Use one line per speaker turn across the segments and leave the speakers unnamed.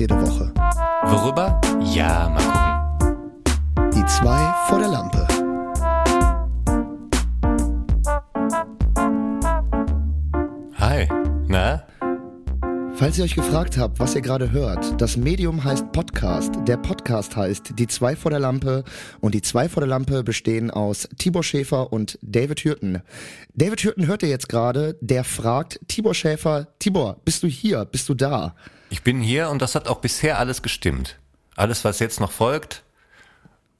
jede Woche.
Worüber? Ja, mal gucken.
Die zwei vor der Lampe.
Hi. Na?
Falls ihr euch gefragt habt, was ihr gerade hört, das Medium heißt Podcast. Der Podcast heißt Die zwei vor der Lampe und die zwei vor der Lampe bestehen aus Tibor Schäfer und David Hürten. David Hürten hört ihr jetzt gerade, der fragt Tibor Schäfer, Tibor, bist du hier? Bist du da?
Ich bin hier und das hat auch bisher alles gestimmt. Alles, was jetzt noch folgt,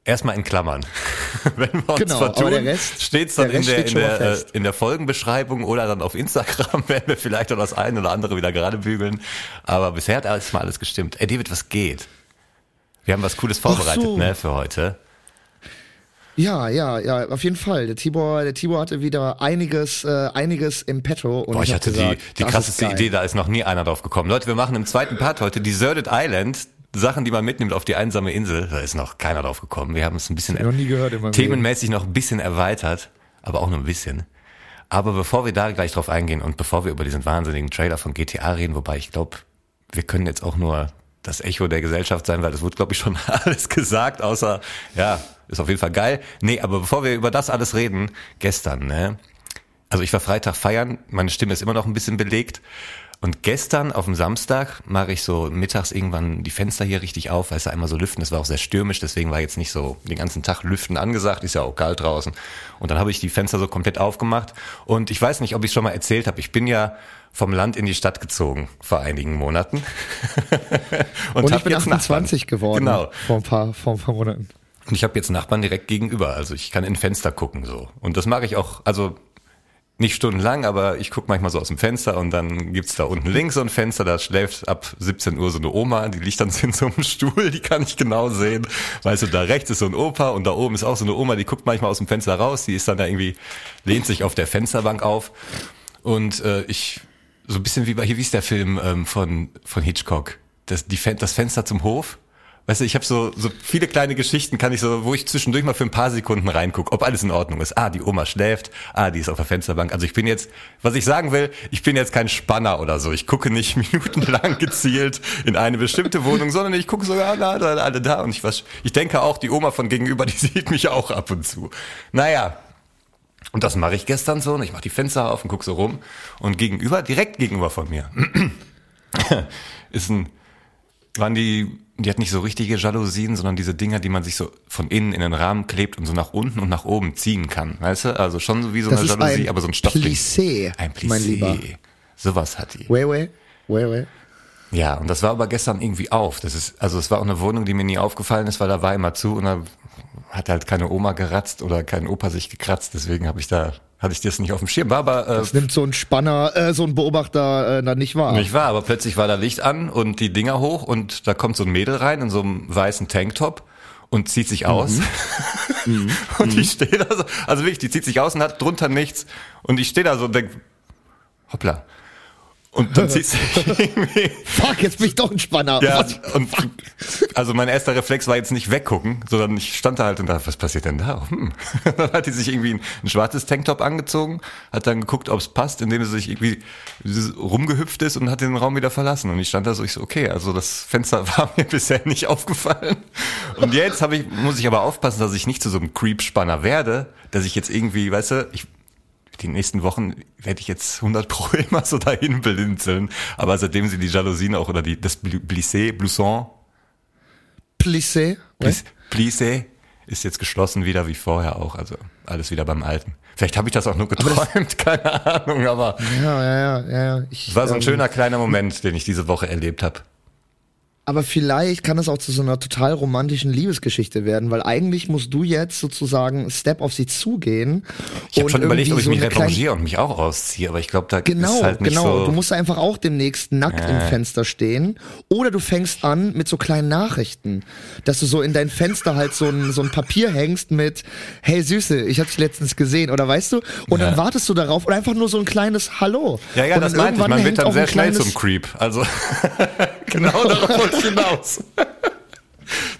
erstmal in Klammern. Wenn wir uns
Genau,
vertun,
Rest-
steht's dann
der
in der,
steht
in, der, äh, in der Folgenbeschreibung oder dann auf Instagram werden wir vielleicht auch das eine oder andere wieder gerade bügeln. Aber bisher hat alles mal alles gestimmt. Ey David, was geht? Wir haben was Cooles vorbereitet,
so.
ne, für heute.
Ja, ja, ja, auf jeden Fall. Der Tibor, der Tibor hatte wieder einiges, äh, einiges im Petto. Und
Boah, ich hatte
gesagt,
die, die krasseste. Idee, da ist noch nie einer drauf gekommen. Leute, wir machen im zweiten Part heute Deserted Island. Sachen, die man mitnimmt auf die einsame Insel. Da ist noch keiner drauf gekommen. Wir haben es ein bisschen
Noch nie gehört
themenmäßig noch ein bisschen erweitert, aber auch nur ein bisschen. Aber bevor wir da gleich drauf eingehen und bevor wir über diesen wahnsinnigen Trailer von GTA reden, wobei ich glaube, wir können jetzt auch nur das Echo der Gesellschaft sein, weil das wurde, glaube ich, schon alles gesagt, außer, ja, ist auf jeden Fall geil. Nee, aber bevor wir über das alles reden, gestern, ne? Also ich war Freitag feiern, meine Stimme ist immer noch ein bisschen belegt. Und gestern auf dem Samstag mache ich so mittags irgendwann die Fenster hier richtig auf, weil es ja einmal so lüften, es war auch sehr stürmisch, deswegen war jetzt nicht so den ganzen Tag lüften angesagt, ist ja auch kalt draußen. Und dann habe ich die Fenster so komplett aufgemacht und ich weiß nicht, ob ich schon mal erzählt habe, ich bin ja vom Land in die Stadt gezogen vor einigen Monaten.
Und ich
hab
bin
jetzt
28
Nachbarn.
geworden.
Genau.
Vor ein paar, vor ein paar Monaten.
Und ich habe jetzt Nachbarn direkt gegenüber, also ich kann in Fenster gucken so. Und das mache ich auch, also nicht stundenlang, aber ich gucke manchmal so aus dem Fenster und dann gibt's da unten links so ein Fenster, da schläft ab 17 Uhr so eine Oma, die liegt dann in so einem Stuhl, die kann ich genau sehen. Weißt du, da rechts ist so ein Opa und da oben ist auch so eine Oma, die guckt manchmal aus dem Fenster raus, die ist dann da irgendwie, lehnt sich auf der Fensterbank auf und äh, ich, so ein bisschen wie bei, hier, wie ist der Film ähm, von, von Hitchcock? Das, die, das Fenster zum Hof? Weißt du, ich habe so, so viele kleine Geschichten, kann ich so, wo ich zwischendurch mal für ein paar Sekunden reingucke, ob alles in Ordnung ist. Ah, die Oma schläft. Ah, die ist auf der Fensterbank. Also ich bin jetzt, was ich sagen will, ich bin jetzt kein Spanner oder so. Ich gucke nicht minutenlang gezielt in eine bestimmte Wohnung, sondern ich gucke sogar, na, da, alle da. Und ich, was, ich denke auch, die Oma von gegenüber, die sieht mich auch ab und zu. Naja, und das mache ich gestern so. Und ich mache die Fenster auf und gucke so rum. Und gegenüber, direkt gegenüber von mir, ist ein, waren die, die hat nicht so richtige Jalousien, sondern diese Dinger, die man sich so von innen in den Rahmen klebt und so nach unten und nach oben ziehen kann. Weißt du? Also schon so wie so
Das
eine Jalousie,
ein
aber so ein Stoffding.
Plissé,
Ein Plissé.
mein Lieber.
Sowas hat die.
Wait, wait, wait, wait.
Ja, und das war aber gestern irgendwie auf. Das ist, also es war auch eine Wohnung, die mir nie aufgefallen ist, weil da war immer zu und da hat halt keine Oma geratzt oder kein Opa sich gekratzt. Deswegen habe ich da, hatte ich das nicht auf dem Schirm. War aber äh,
Das nimmt so ein Spanner, äh, so ein Beobachter äh, dann nicht wahr.
Nicht wahr, aber plötzlich war da Licht an und die Dinger hoch und da kommt so ein Mädel rein in so einem weißen Tanktop und zieht sich aus. und ich stehe da so, also wirklich, die zieht sich aus und hat drunter nichts. Und ich stehe da so und denk, hoppla. Und dann zieht sich irgendwie,
Fuck, jetzt bin ich doch ein Spanner.
ja, und also mein erster Reflex war jetzt nicht weggucken, sondern ich stand da halt und dachte, was passiert denn da? Hm. Dann hat die sich irgendwie ein, ein schwarzes Tanktop angezogen, hat dann geguckt, ob es passt, indem sie sich irgendwie rumgehüpft ist und hat den Raum wieder verlassen. Und ich stand da so, ich so, okay, also das Fenster war mir bisher nicht aufgefallen. Und jetzt habe ich, muss ich aber aufpassen, dass ich nicht zu so einem Creep-Spanner werde, dass ich jetzt irgendwie, weißt du, ich die nächsten Wochen werde ich jetzt 100 pro immer so dahin blinzeln. Aber seitdem sie die Jalousien auch oder die, das Bl- Plissé, Blouson,
Plissé.
Plis- Plissé ist jetzt geschlossen wieder wie vorher auch. Also alles wieder beim Alten. Vielleicht habe ich das auch nur geträumt, keine Ahnung, aber
Ja, ja, ja, ja. Ich,
es war so ein
ähm,
schöner kleiner Moment, den ich diese Woche erlebt habe.
Aber vielleicht kann es auch zu so einer total romantischen Liebesgeschichte werden, weil eigentlich musst du jetzt sozusagen Step auf sie zugehen.
Ich habe
und
schon überlegt, ob ich
so
mich revanchiere und mich auch rausziehe, aber ich glaube, da
Genau,
ist halt nicht
genau.
so.
Du musst einfach auch demnächst nackt im Fenster stehen. Oder du fängst an mit so kleinen Nachrichten. Dass du so in dein Fenster halt so ein, so ein Papier hängst mit, hey Süße, ich hab dich letztens gesehen. Oder weißt du? Und
Ja.
dann wartest du darauf oder einfach nur so ein kleines Hallo.
ja, ja,
und
das meinte ich. Man wird dann sehr schnell zum Creep. Also genau darauf ich hinaus.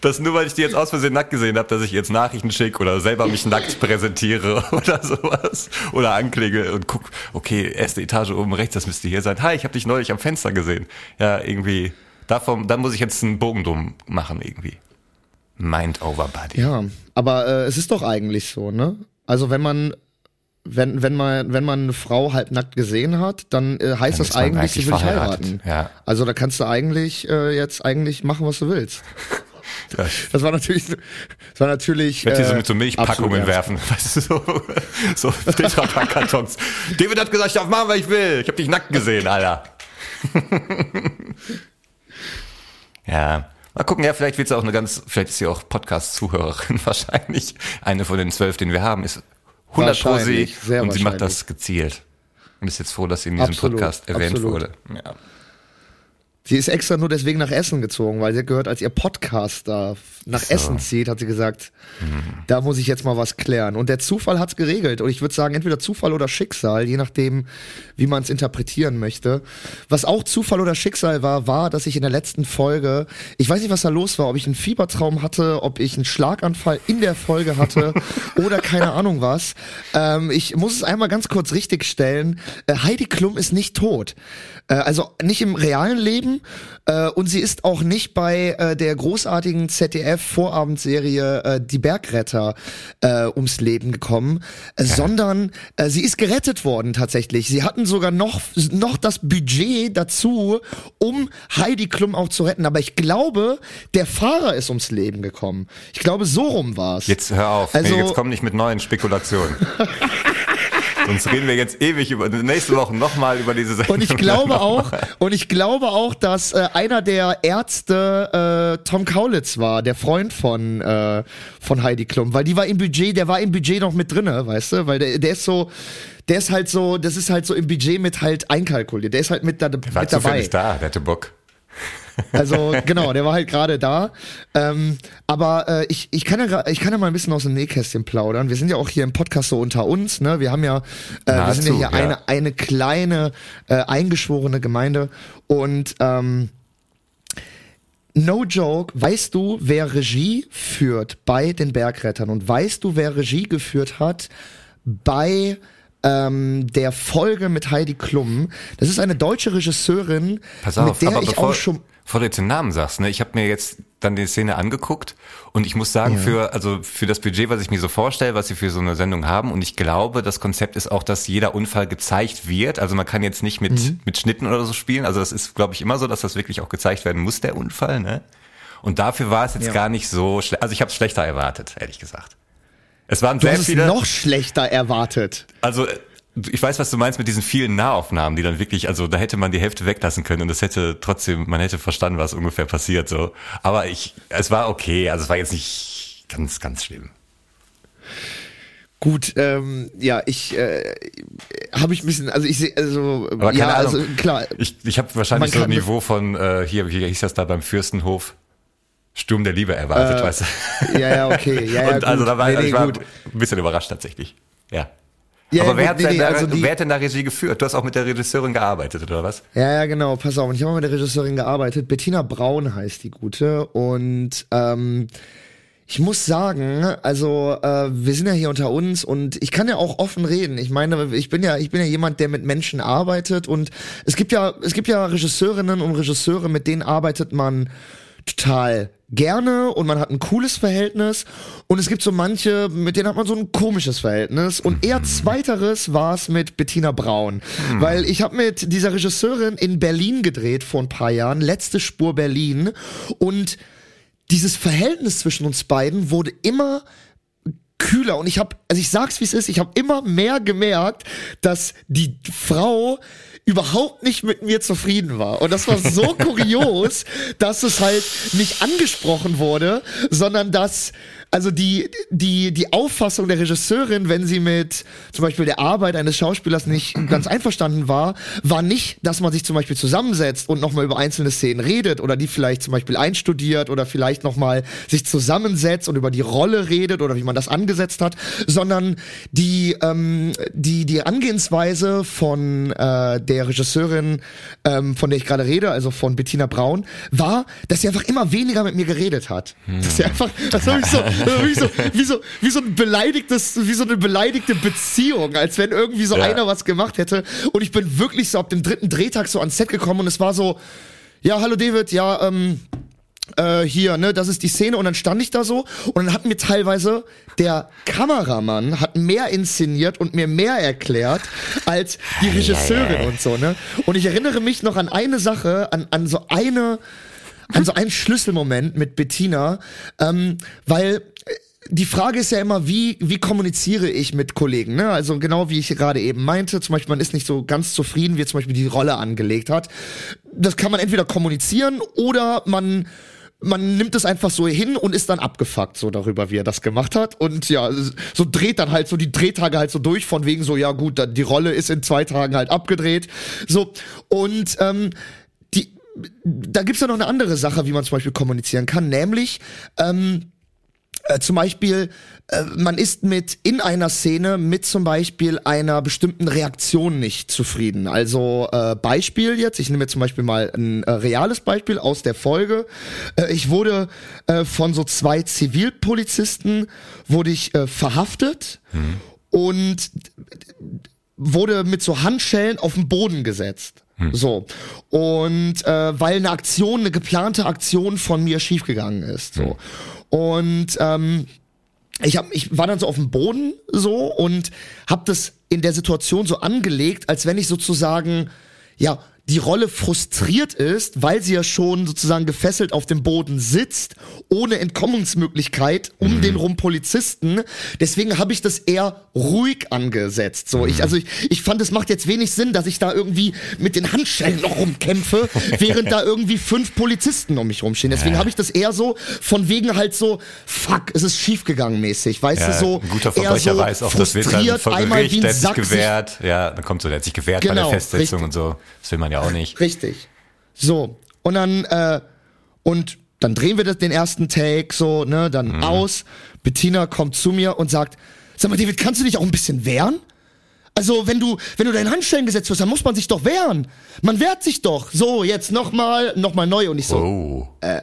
Das nur, weil ich die jetzt aus Versehen nackt gesehen habe, dass ich jetzt Nachrichten schicke oder selber mich nackt präsentiere oder sowas. Oder anklicke und guck, okay, erste Etage oben rechts, das müsste hier sein. Hi, ich habe dich neulich am Fenster gesehen. Ja, irgendwie davon, da muss ich jetzt einen Bogen drum machen irgendwie. Mind over Body.
Ja, aber äh, es ist doch eigentlich so, ne? Also wenn man wenn, wenn man, wenn man eine Frau halbnackt gesehen hat, dann äh, heißt
Dann
das eigentlich,
eigentlich
sie will heiraten.
Ja.
Also da kannst du eigentlich äh, jetzt eigentlich machen, was du willst. Das war natürlich, das war natürlich.
Ich werde hier so
äh,
mit so Milchpackungen werfen, weißt du, so, so Tetrapack-Kartons. David hat gesagt, ich darf machen, was ich will. Ich habe dich nackt gesehen, Alter. ja, mal gucken, ja, vielleicht wird sie auch eine ganz, vielleicht ist sie auch Podcast-Zuhörerin wahrscheinlich. Eine von den zwölf, den wir haben, ist 100 pro sie
sehr
und sie macht das gezielt. Und ist jetzt froh, dass sie in diesem
Absolut,
Podcast erwähnt
absolut.
wurde. Ja.
Sie ist extra nur deswegen nach Essen gezogen, weil sie hat gehört, als ihr Podcaster nach
So.
Essen zieht, hat sie gesagt, da muss ich jetzt mal was klären. Und der Zufall hat's geregelt. Und ich würde sagen, entweder Zufall oder Schicksal, je nachdem, wie man es interpretieren möchte. Was auch Zufall oder Schicksal war, war, dass ich in der letzten Folge, ich weiß nicht, was da los war, ob ich einen Fiebertraum hatte, ob ich einen Schlaganfall in der Folge hatte oder keine Ahnung was. Ähm, ich muss es einmal ganz kurz richtig stellen. Äh, Heidi Klum ist nicht tot. Äh, also nicht im realen Leben äh, und sie ist auch nicht bei äh, der großartigen ZDF-Vorabendserie äh, Die Bergretter äh, ums Leben gekommen, äh, sondern äh, sie ist gerettet worden tatsächlich. Sie hatten sogar noch, noch das Budget dazu, um Heidi Klum auch zu retten. Aber ich glaube, der Fahrer ist ums Leben gekommen. Ich glaube, so rum war's.
Jetzt hör auf,
Also-
nee, jetzt komm nicht mit neuen Spekulationen. Sonst reden wir jetzt ewig über nächste Woche nochmal über diese Sendung.
Und ich glaube auch, und ich glaube auch, dass äh, einer der Ärzte äh, Tom Kaulitz war, der Freund von äh, von Heidi Klum, weil die war im Budget, der war im Budget noch mit drinne, weißt du, weil der, der ist so, der ist halt so, das ist halt so im Budget mit halt einkalkuliert, der ist halt mit, da,
War
mit dabei.
zufällig da, der hatte Bock.
Also genau, der war halt gerade da. Ähm, aber äh, ich, ich, kann ja, ich kann ja mal ein bisschen aus dem Nähkästchen plaudern. Wir sind ja auch hier im Podcast so unter uns. Ne? Wir haben ja, äh, wir sind ja
Nahezu,
hier
ja.
eine, eine kleine äh, eingeschworene Gemeinde. Und ähm, no joke, weißt du, wer Regie führt bei den Bergrettern? Und weißt du, wer Regie geführt hat bei ähm, der Folge mit Heidi Klum? Das ist eine deutsche Regisseurin,
Pass auf,
mit der ich auch schon
bevor du jetzt den Namen sagst, ne, ich habe mir jetzt dann die Szene angeguckt und ich muss sagen,
Ja.
für also für das Budget, was ich mir so vorstelle, was sie für so eine Sendung haben, und ich glaube, das Konzept ist auch, dass jeder Unfall gezeigt wird. Also man kann jetzt nicht mit
Mhm.
mit Schnitten oder so spielen. Also das ist, glaube ich, immer so, dass das wirklich auch gezeigt werden muss, der Unfall. Ne? Und dafür war es jetzt
Ja.
gar nicht so schlecht. Also ich habe es schlechter erwartet, ehrlich gesagt. Es waren
Du
sehr
hast es
viele.
noch schlechter erwartet.
Also ich weiß, was du meinst mit diesen vielen Nahaufnahmen, die dann wirklich, also da hätte man die Hälfte weglassen können und es hätte trotzdem, man hätte verstanden, was ungefähr passiert so. Aber ich, es war okay, also es war jetzt nicht ganz, ganz schlimm.
Gut, ähm, ja, ich äh, habe ich ein bisschen, also ich sehe, also
Aber
ja,
Ahnung.
also klar,
Ich, ich habe wahrscheinlich so ein Niveau von, äh, hier, wie hieß das da beim Fürstenhof? Sturm der Liebe erwartet,
Äh,
weißt du?
ja, ja, okay, ja, ja,
und also
gut.
da war
Nee, nee,
ich war
gut.
ein bisschen überrascht tatsächlich. Ja.
Ja,
Aber wer,
gut,
hat
nee,
denn
nee,
da,
also die-
wer hat denn da Regie geführt? Du hast auch mit der Regisseurin gearbeitet, oder was?
Ja, ja, genau, pass auf. Und ich habe mit der Regisseurin gearbeitet. Bettina Braun heißt die gute. Und ähm, ich muss sagen, also äh, wir sind ja hier unter uns und ich kann ja auch offen reden. Ich meine, ich bin ja, ich bin ja jemand, der mit Menschen arbeitet und es gibt ja, es gibt ja Regisseurinnen und Regisseure, mit denen arbeitet man total gerne und man hat ein cooles Verhältnis. Und es gibt so manche, mit denen hat man so ein komisches Verhältnis. Und eher zweiteres war es mit Bettina Braun, weil ich habe mit dieser Regisseurin in Berlin gedreht vor ein paar Jahren, letzte Spur Berlin. Und dieses Verhältnis zwischen uns beiden wurde immer kühler. Und ich habe, also ich sag's wie es ist, ich habe immer mehr gemerkt, dass die Frau überhaupt nicht mit mir zufrieden war. Und das war so kurios, dass es halt nicht angesprochen wurde, sondern dass also die die die Auffassung der Regisseurin, wenn sie mit zum Beispiel der Arbeit eines Schauspielers nicht ganz einverstanden war, war nicht, dass man sich zum Beispiel zusammensetzt und nochmal über einzelne Szenen redet oder die vielleicht zum Beispiel einstudiert oder vielleicht nochmal sich zusammensetzt und über die Rolle redet oder wie man das angesetzt hat, sondern die ähm, die die Angehensweise von äh, der Regisseurin, ähm, von der ich gerade rede, also von Bettina Braun, war, dass sie einfach immer weniger mit mir geredet hat. Dass sie einfach, das war so, das war wie so, wie so, wie so ein beleidigtes, wie so eine beleidigte Beziehung, als wenn irgendwie so
Ja.
einer was gemacht hätte. Und ich bin wirklich so ab dem dritten Drehtag so ans Set gekommen und es war so, ja, hallo David, ja, ähm, äh, hier, ne, das ist die Szene und dann stand ich da so und dann hat mir teilweise der Kameramann hat mehr inszeniert und mir mehr erklärt als die Regisseurin und so, ne? Und ich erinnere mich noch an eine Sache, an, an so eine, an so einen Schlüsselmoment mit Bettina, ähm, weil die Frage ist ja immer, wie, wie kommuniziere ich mit Kollegen? Ne? Also genau wie ich gerade eben meinte, zum Beispiel, man ist nicht so ganz zufrieden, wie zum Beispiel die Rolle angelegt hat. Das kann man entweder kommunizieren oder man man nimmt es einfach so hin und ist dann abgefuckt so darüber, wie er das gemacht hat. Und ja, so dreht dann halt so die Drehtage halt so durch, von wegen so, ja gut, dann die Rolle ist in zwei Tagen halt abgedreht. So, und ähm, die, da gibt's ja noch eine andere Sache, wie man zum Beispiel kommunizieren kann, nämlich ähm, äh, zum Beispiel, äh, man ist mit in einer Szene mit zum Beispiel einer bestimmten Reaktion nicht zufrieden. Also äh, Beispiel jetzt, ich nehme jetzt zum Beispiel mal ein äh, reales Beispiel aus der Folge. Äh, ich wurde äh, von so zwei Zivilpolizisten wurde ich verhaftet mhm. und wurde mit so Handschellen auf den Boden gesetzt. Hm. So. Und äh, weil eine Aktion, eine geplante Aktion von mir schiefgegangen ist. So. Und ähm, ich, hab, ich war dann so auf dem Boden so und habe das in der Situation so angelegt, als wenn ich sozusagen ja die Rolle frustriert ist, weil sie ja schon sozusagen gefesselt auf dem Boden sitzt, ohne Entkommensmöglichkeit um mhm. den rum Polizisten. Deswegen habe ich das eher ruhig angesetzt. So, mhm. ich, also ich, ich fand, es macht jetzt wenig Sinn, dass ich da irgendwie mit den Handschellen noch rumkämpfe, während da irgendwie fünf Polizisten um mich rumstehen. Deswegen habe ich das eher so von wegen halt so, fuck, es ist schiefgegangen mäßig, weißt ja, du, so.
Ein guter Verbrecher so weiß auch, das wird dann vor Gericht, der hat sich gewehrt. Ja, dann kommt so, der hat sich gewehrt genau, bei der genau, Festsetzung richtig. und so. Das will man ja auch nicht.
Richtig. So. Und dann, äh, und dann drehen wir das, den ersten Take so, ne, dann mhm. aus. Bettina kommt zu mir und sagt, sag mal, David, kannst du dich auch ein bisschen wehren? Also, wenn du, wenn du deinen Handstellen gesetzt wirst, dann muss man sich doch wehren. Man wehrt sich doch. So, jetzt nochmal, nochmal neu und ich so, oh. äh,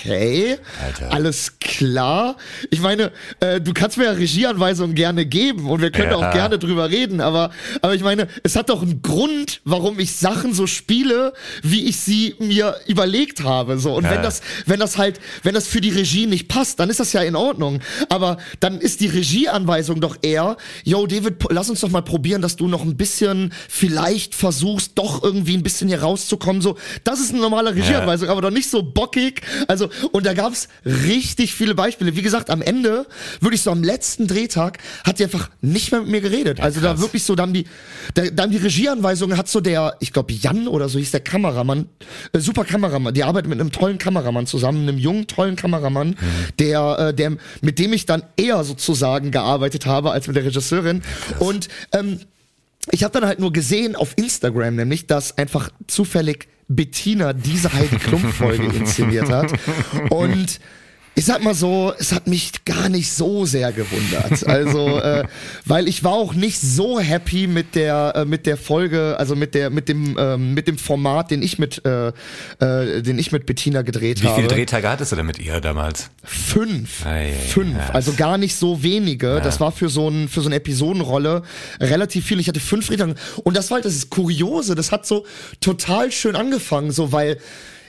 okay, Alter. alles klar. Ich meine, äh, du kannst mir ja Regieanweisungen gerne geben und wir können ja. auch gerne drüber reden, aber, aber ich meine, es hat doch einen Grund, warum ich Sachen so spiele, wie ich sie mir überlegt habe. So. Und ja. wenn das, wenn das halt, wenn das für die Regie nicht passt, dann ist das ja in Ordnung. Aber dann ist die Regieanweisung doch eher, yo, David, lass uns doch mal probieren, dass du noch ein bisschen vielleicht versuchst, doch irgendwie ein bisschen hier rauszukommen. So, das ist eine normale Regieanweisung, ja. aber doch nicht so bockig. Also, und da gab's richtig viele Beispiele. Wie gesagt, am Ende, wirklich so am letzten Drehtag, hat sie einfach nicht mehr mit mir geredet. Ja, also da wirklich so, dann die, da, dann die Regieanweisungen hat so der, ich glaube Jan oder so hieß der Kameramann, äh, super Kameramann, die arbeitet mit einem tollen Kameramann zusammen, einem jungen, tollen Kameramann, mhm. der, äh, der, mit dem ich dann eher sozusagen gearbeitet habe als mit der Regisseurin. Krass. Und ähm, ich habe dann halt nur gesehen auf Instagram nämlich, dass einfach zufällig Bettina diese Heidi Klump Folge inszeniert hat. Und ich sag mal so, es hat mich gar nicht so sehr gewundert. Also, äh, weil ich war auch nicht so happy mit der äh, mit der Folge, also mit der mit dem ähm, mit dem Format, den ich mit äh, äh, den ich mit Bettina gedreht
Wie
habe.
Wie viele Drehtage hattest du denn mit ihr damals?
Fünf. Ei, fünf. Ja. Also gar nicht so wenige. Ja. Das war für so ein für so eine Episodenrolle relativ viel. Ich hatte fünf Drehtage und das war halt das ist Kuriose. Das hat so total schön angefangen, so weil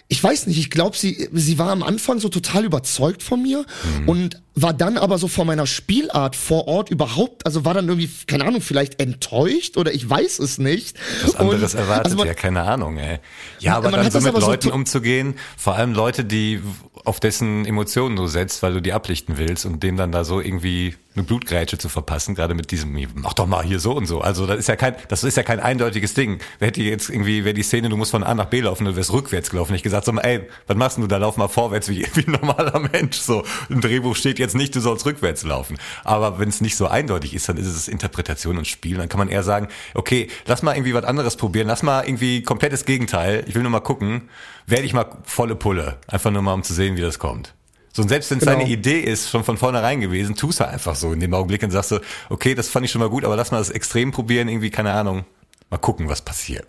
ich weiß nicht, ich glaube, sie, sie war am Anfang so total überzeugt von mir mhm. und war dann aber so von meiner Spielart vor Ort überhaupt, also war dann irgendwie, keine Ahnung, vielleicht enttäuscht oder ich weiß es nicht.
Was anderes und, erwartet, also man, ja, keine Ahnung, ey. Ja, aber dann so mit Leuten so umzugehen, vor allem Leute, die auf dessen Emotionen du setzt, weil du die ablichten willst und dem dann da so irgendwie eine Blutgrätsche zu verpassen, gerade mit diesem, mach doch mal hier so und so. Also das ist ja kein, das ist ja kein eindeutiges Ding. Wer hätte jetzt irgendwie, wäre die Szene, du musst von A nach B laufen, du wärst rückwärts gelaufen. Ich gesagt, so, ey, was machst du da? Lauf mal vorwärts wie, wie ein normaler Mensch. So, im Drehbuch steht jetzt nicht, du sollst rückwärts laufen. Aber wenn es nicht so eindeutig ist, dann ist es Interpretation und Spiel. Dann kann man eher sagen, okay, lass mal irgendwie was anderes probieren, lass mal irgendwie komplettes Gegenteil. Ich will nur mal gucken, werde ich mal volle Pulle. Einfach nur mal, um zu sehen, wie das kommt. So, und selbst wenn es genau. deine Idee ist, schon von vornherein gewesen, tust du einfach so in dem Augenblick und sagst du, okay, das fand ich schon mal gut, aber lass mal das extrem probieren, irgendwie, keine Ahnung, mal gucken, was passiert.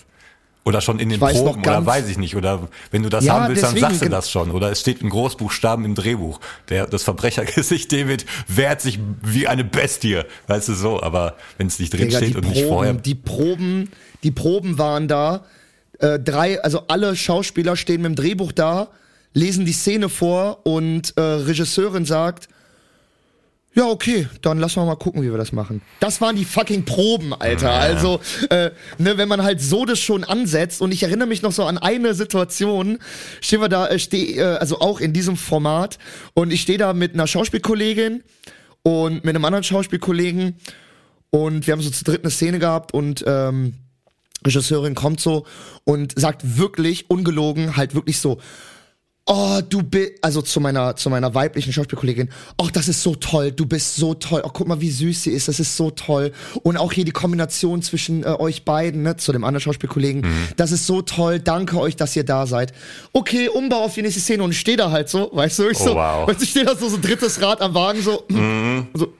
Oder schon in den Proben, oder weiß ich nicht. Oder wenn du das ja, haben willst, dann sagst du das schon. Oder es steht in Großbuchstaben im Drehbuch. Der, das Verbrechergesicht David wehrt sich wie eine Bestie. Weißt du so, aber wenn es nicht drin Digga, steht und
Proben,
nicht vorher.
Die Proben, die Proben waren da äh, drei, also alle Schauspieler stehen mit dem Drehbuch da, lesen die Szene vor und äh, Regisseurin sagt, ja, okay, dann lassen wir mal gucken, wie wir das machen. Das waren die fucking Proben, Alter.
Ja.
Also, äh, ne, wenn man halt so das schon ansetzt und ich erinnere mich noch so an eine Situation, stehen wir da, äh, steh, äh, also auch in diesem Format und ich stehe da mit einer Schauspielkollegin und mit einem anderen Schauspielkollegen und wir haben so zu dritt eine Szene gehabt und ähm, Regisseurin kommt so und sagt wirklich ungelogen halt wirklich so Oh, du bist, also zu meiner, zu meiner weiblichen Schauspielkollegin, oh, das ist so toll, du bist so toll, oh, guck mal, wie süß sie ist, das ist so toll. Und auch hier die Kombination zwischen äh, euch beiden, ne, zu dem anderen Schauspielkollegen, das ist so toll, danke euch, dass ihr da seid. Okay, Umbau auf die nächste Szene und ich stehe da halt so, weißt du, ich so,
Oh, wow.
weißt du, ich stehe da so, so drittes Rad am Wagen, so, so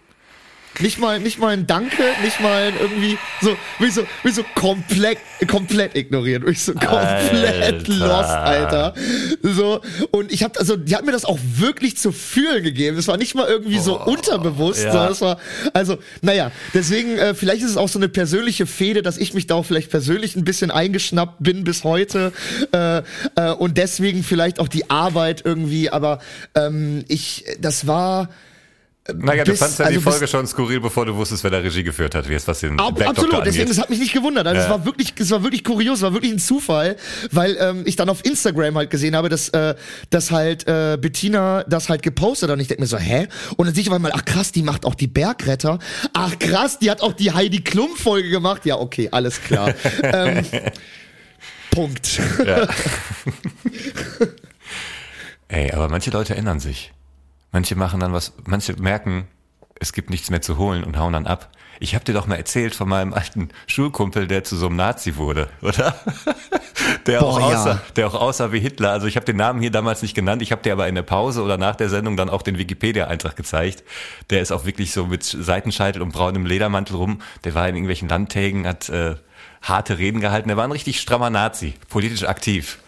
nicht mal, nicht mal ein Danke, nicht mal ein irgendwie so, wie so, wie so komplett, komplett ignoriert, wie so komplett
Alter.
lost, Alter. So und ich habe also, die hat mir das auch wirklich zu fühlen gegeben. Das war nicht mal irgendwie so unterbewusst,
ja.
sondern das war also, naja, deswegen äh, vielleicht ist es auch so eine persönliche Fehde, dass ich mich da auch vielleicht persönlich ein bisschen eingeschnappt bin bis heute äh, äh, und deswegen vielleicht auch die Arbeit irgendwie. Aber ähm, ich, das war
Naja, du fandst ja
also
die Folge schon skurril, bevor du wusstest, wer da Regie geführt hat, wie es was den
Ab, absolut, deswegen, es hat mich nicht gewundert. Also es
Ja.
war wirklich, es war wirklich kurios, es war wirklich ein Zufall, weil ähm, ich dann auf Instagram halt gesehen habe, dass, äh, dass halt äh, Bettina das halt gepostet hat und ich denke mir so, hä? Und dann sehe ich auf einmal, ach krass, die macht auch die Bergretter. Ach krass, die hat auch die Heidi Klum Folge gemacht. Ja, okay, alles klar. ähm, Punkt.
Ey, aber manche Leute ändern sich. Manche machen dann was, manche merken, es gibt nichts mehr zu holen und hauen dann ab. Ich habe dir doch mal erzählt von meinem alten Schulkumpel, der zu so einem Nazi wurde, oder? Der auch,
Boah, ja.
aussah, der auch aussah wie Hitler. Also ich habe den Namen hier damals nicht genannt. Ich habe dir aber in der Pause oder nach der Sendung dann auch den Wikipedia-Eintrag gezeigt. Der ist auch wirklich so mit Seitenscheitel und braunem Ledermantel rum. Der war in irgendwelchen Landtägen, hat äh, harte Reden gehalten. Der war ein richtig strammer Nazi, politisch aktiv.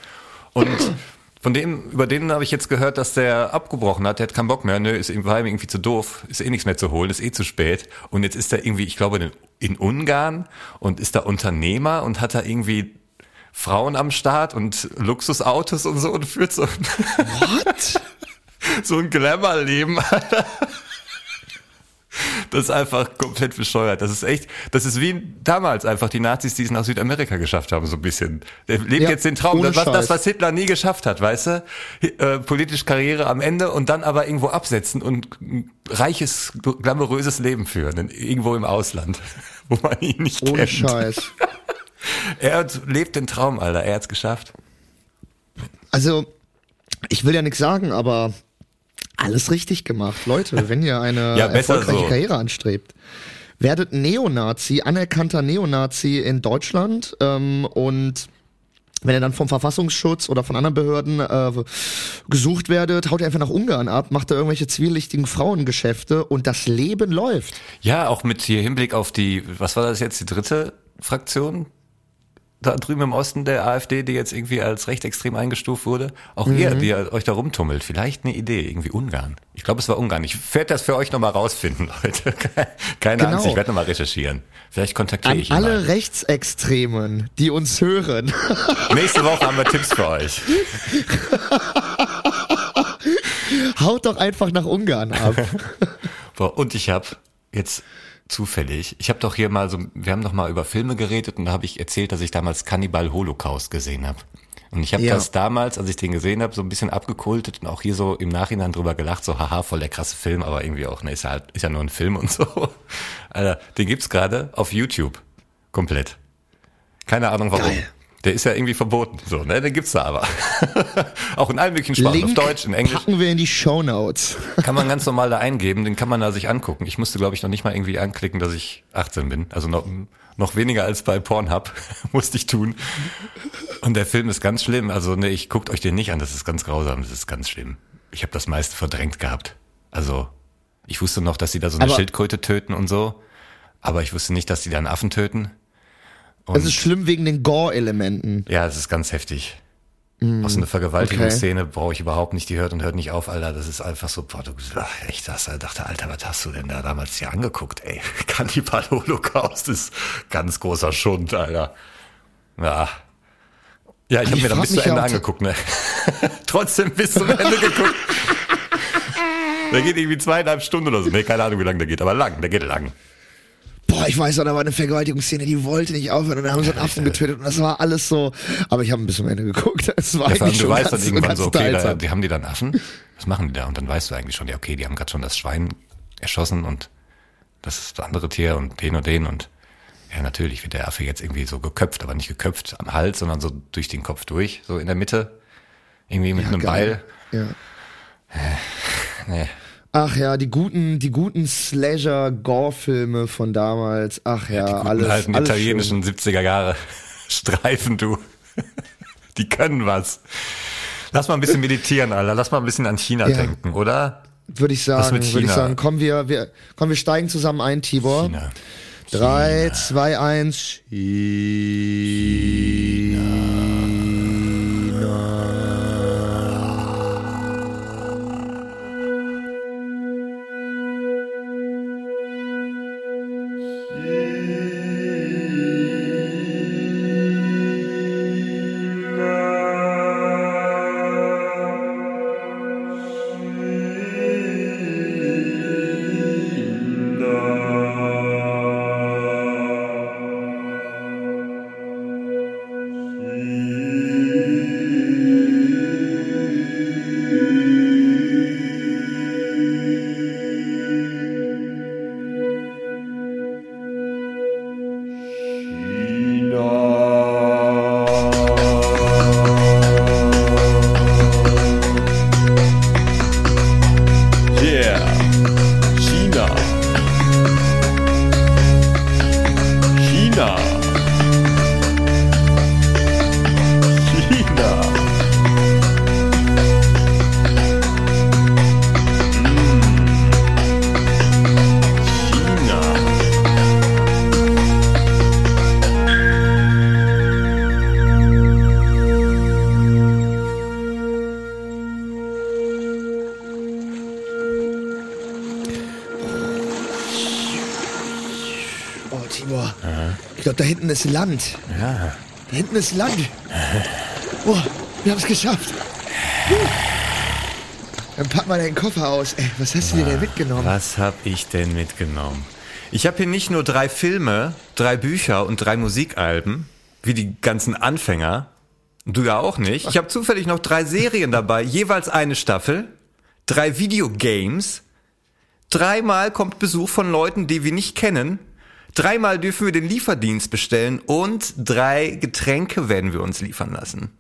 Und von dem, über den habe ich jetzt gehört, dass der abgebrochen hat, der hat keinen Bock mehr, nö, ist ihm, war ihm irgendwie zu doof, ist eh nichts mehr zu holen, ist eh zu spät. Und jetzt ist er irgendwie, ich glaube, in, in Ungarn und ist da Unternehmer und hat da irgendwie Frauen am Start und Luxusautos und so und führt so ein,
What?
so ein Glamour-Leben. Das ist einfach komplett bescheuert. Das ist echt, das ist wie damals einfach die Nazis, die es nach Südamerika geschafft haben, so ein bisschen. Der lebt
Ja,
jetzt den Traum, das, was, das, was Hitler nie geschafft hat, weißt du? Äh, politisch Karriere am Ende und dann aber irgendwo absetzen und ein reiches, glamouröses Leben führen, irgendwo im Ausland, wo man ihn nicht
Ohne
kennt.
Scheiß.
Er lebt den Traum, Alter. Er hat's geschafft.
Also, ich will ja nichts sagen, aber alles richtig gemacht. Leute, wenn ihr eine
Ja,
erfolgreiche
so.
Karriere anstrebt, werdet Neonazi, anerkannter Neonazi in Deutschland ähm, und wenn ihr dann vom Verfassungsschutz oder von anderen Behörden äh, gesucht werdet, haut ihr einfach nach Ungarn ab, macht da irgendwelche zwielichtigen Frauengeschäfte und das Leben läuft.
Ja, auch mit hier Hinblick auf die, was war das jetzt, die dritte Fraktion? Da drüben im Osten der AfD, die jetzt irgendwie als rechtsextrem eingestuft wurde. Auch ihr,
Mhm.
die ihr euch da rumtummelt. Vielleicht eine Idee, irgendwie Ungarn. Ich glaube, es war Ungarn. Ich werde das für euch nochmal rausfinden, Leute. Keine
Genau.
Angst, ich werde nochmal recherchieren. Vielleicht kontaktiere
An
ich ihn
alle
mal.
Rechtsextremen, die uns hören.
Nächste Woche haben wir Tipps für euch.
Haut doch einfach nach Ungarn ab.
Boah, und ich habe jetzt zufällig, ich habe doch hier mal so, wir haben doch mal über Filme geredet und da habe ich erzählt, dass ich damals Cannibal Holocaust gesehen habe. Und ich habe
Ja.
das damals, als ich den gesehen habe, so ein bisschen abgekultet und auch hier so im Nachhinein drüber gelacht, so haha, voll der krasse Film, aber irgendwie auch, ne, ist ja halt, ist ja nur ein Film und so. Alter, den gibt's gerade auf YouTube. Komplett. Keine Ahnung warum.
Geil.
Der ist ja irgendwie verboten, so, ne, den gibt's da aber. auch in allen möglichen Sprachen,
Link
auf Deutsch, in Englisch.
packen wir in die Shownotes.
Kann man ganz normal da eingeben, den kann man da sich angucken. Ich musste, glaube ich, noch nicht mal irgendwie anklicken, dass ich 18 bin. Also noch, noch weniger als bei Pornhub musste ich tun. Und der Film ist ganz schlimm. Also ne, ich guckt euch den nicht an, das ist ganz grausam, das ist ganz schlimm. Ich habe das meiste verdrängt gehabt. Also ich wusste noch, dass sie da so eine
Aber-
Schildkröte töten und so. Aber ich wusste nicht, dass die da einen Affen töten.
Das ist schlimm wegen den Gore-Elementen.
Ja, es ist ganz heftig. Auch so eine Vergewaltigungsszene brauche ich überhaupt nicht, die hört und hört nicht auf, Alter. Das ist einfach so, boah, du ach, echt das. Ich dachte, Alter, was hast du denn da damals hier angeguckt, ey? Kannibal Holocaust ist ganz großer Schund, Alter. Ja. Ja, ich habe mir dann bis zu Ende angeguckt, ne? Trotzdem bis zum Ende geguckt. Der geht irgendwie zweieinhalb Stunden oder so. Nee, keine Ahnung, wie lange der geht, aber lang, der geht lang.
Boah, ich weiß noch, da war eine Vergewaltigungsszene, die wollte nicht aufhören und dann haben sie einen Affen getötet und das war alles so. Aber ich habe bis zum Ende geguckt. Es war
Ja,
eigentlich
du
schon
weißt
ganz,
dann irgendwann so, okay, da, die haben die dann Affen? Was machen die da? Und dann weißt du eigentlich schon, ja, okay, die haben gerade schon das Schwein erschossen und das ist das andere Tier und den und den und ja, natürlich wird der Affe jetzt irgendwie so geköpft, aber nicht geköpft am Hals, sondern so durch den Kopf durch, so in der Mitte. Irgendwie mit einem
geil.
Beil.
Ja.
Nee.
Ach ja, die guten, die guten Slasher-Gore-Filme von damals. Ach ja,
Die guten
alles.
alten
alles
italienischen 70er Jahre Streifen, du. Die können was. Lass mal ein bisschen meditieren, Alter. Lass mal ein bisschen an China
Ja.
denken, oder?
Würde ich sagen, würde ich
China?
sagen, komm wir, wir, komm, wir steigen zusammen ein, Tibor.
China.
Drei, zwei, eins.
Yeah.
Ist Land.
Ja.
Da hinten ist Land. Boah, wir haben es geschafft. Dann pack mal deinen Koffer aus. Ey, was hast du dir denn mitgenommen?
Was habe ich denn mitgenommen? Ich habe hier nicht nur drei Filme, drei Bücher und drei Musikalben, wie die ganzen Anfänger. Du ja auch nicht. Ich habe zufällig noch drei Serien dabei, jeweils eine Staffel, drei Videogames, dreimal kommt Besuch von Leuten, die wir nicht kennen, dreimal dürfen wir den Lieferdienst bestellen und drei Getränke werden wir uns liefern lassen.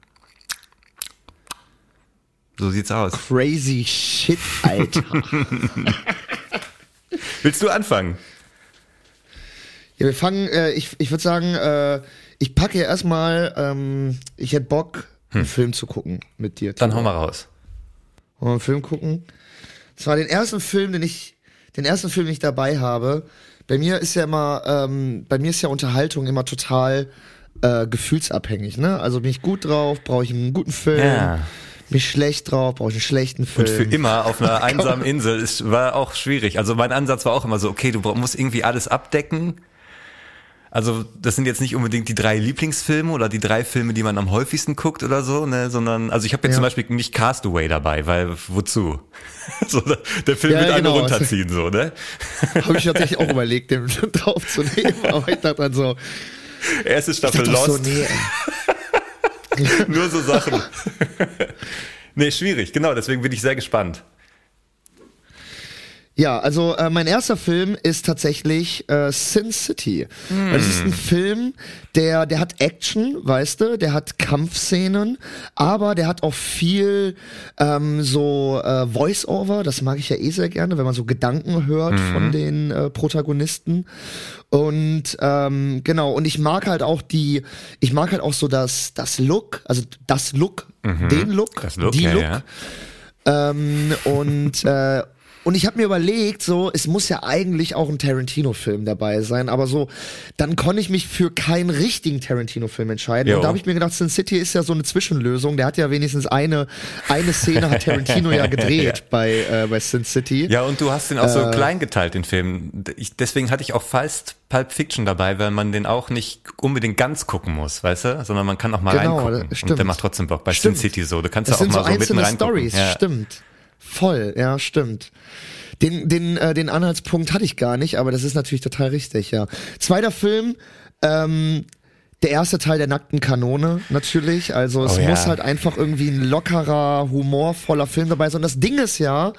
So sieht's aus.
Crazy shit, Alter.
Willst du anfangen?
ja, wir fangen, äh, ich, ich würde sagen, äh, ich packe ja erstmal, ähm, ich hätte Bock, einen Film zu gucken mit dir.
Dann hau mal raus.
Wollen wir einen Film gucken? Zwar den ersten Film, den ich, den ersten Film, den ich dabei habe. Bei mir ist ja immer, ähm, bei mir ist ja Unterhaltung immer total äh, gefühlsabhängig. Ne? Also bin ich gut drauf, brauche ich einen guten Film.
Ja.
Bin ich schlecht drauf, brauche ich einen schlechten Film.
Und für immer auf einer einsamen Insel ist, war auch schwierig. Also mein Ansatz war auch immer so, okay, du musst irgendwie alles abdecken. Also das sind jetzt nicht unbedingt die drei Lieblingsfilme oder die drei Filme, die man am häufigsten guckt oder so, ne, sondern also ich habe jetzt
Ja.
zum Beispiel nicht Castaway dabei, weil wozu? so, der Film
Ja,
wird
genau.
runterziehen, so, ne?
Habe ich tatsächlich auch überlegt, den drauf zu nehmen. Aber ich dachte dann so,
Erste Staffel
doch so,
Lost,
nee,
nur so Sachen. nee, schwierig, genau, deswegen bin ich sehr gespannt.
Ja, also äh, mein erster Film ist tatsächlich äh, Sin City. Das ist ein Film, der der hat Action, weißt du, der hat Kampfszenen, aber der hat auch viel ähm, so äh, Voice-Over. Das mag ich ja eh sehr gerne, wenn man so Gedanken hört von den äh, Protagonisten. Und ähm, genau, und ich mag halt auch die, ich mag halt auch so das das Look, also das Look, den Look,
Das Look,
die
ja,
Look.
ja.
Ähm, und, äh, und ich habe mir überlegt, so, es muss ja eigentlich auch ein Tarantino-Film dabei sein, aber so, dann konnte ich mich für keinen richtigen Tarantino-Film entscheiden.
Jo.
Und da habe ich mir gedacht, Sin City ist ja so eine Zwischenlösung. Der hat ja wenigstens eine, eine Szene hat Tarantino ja gedreht bei, äh, bei Sin City.
Ja, und du hast den auch so
Äh.
klein geteilt, den Film. Ich, deswegen hatte ich auch fast Pulp Fiction dabei, weil man den auch nicht unbedingt ganz gucken muss, weißt du? Sondern man kann auch mal
Genau,
reingucken.
stimmt.
Und der macht trotzdem Bock. Bei
Stimmt.
Sin City so. Du kannst
Das
da auch
sind so
mal so mitten
einzelne
reingucken.
Stories,
Ja.
stimmt. Voll, ja, stimmt. Den, den, äh, den Anhaltspunkt hatte ich gar nicht, aber das ist natürlich total richtig, ja. Zweiter Film, ähm, der erste Teil der nackten Kanone, natürlich. Also es
Oh ja.
muss halt einfach irgendwie ein lockerer, humorvoller Film dabei sein. Und das Ding ist ja,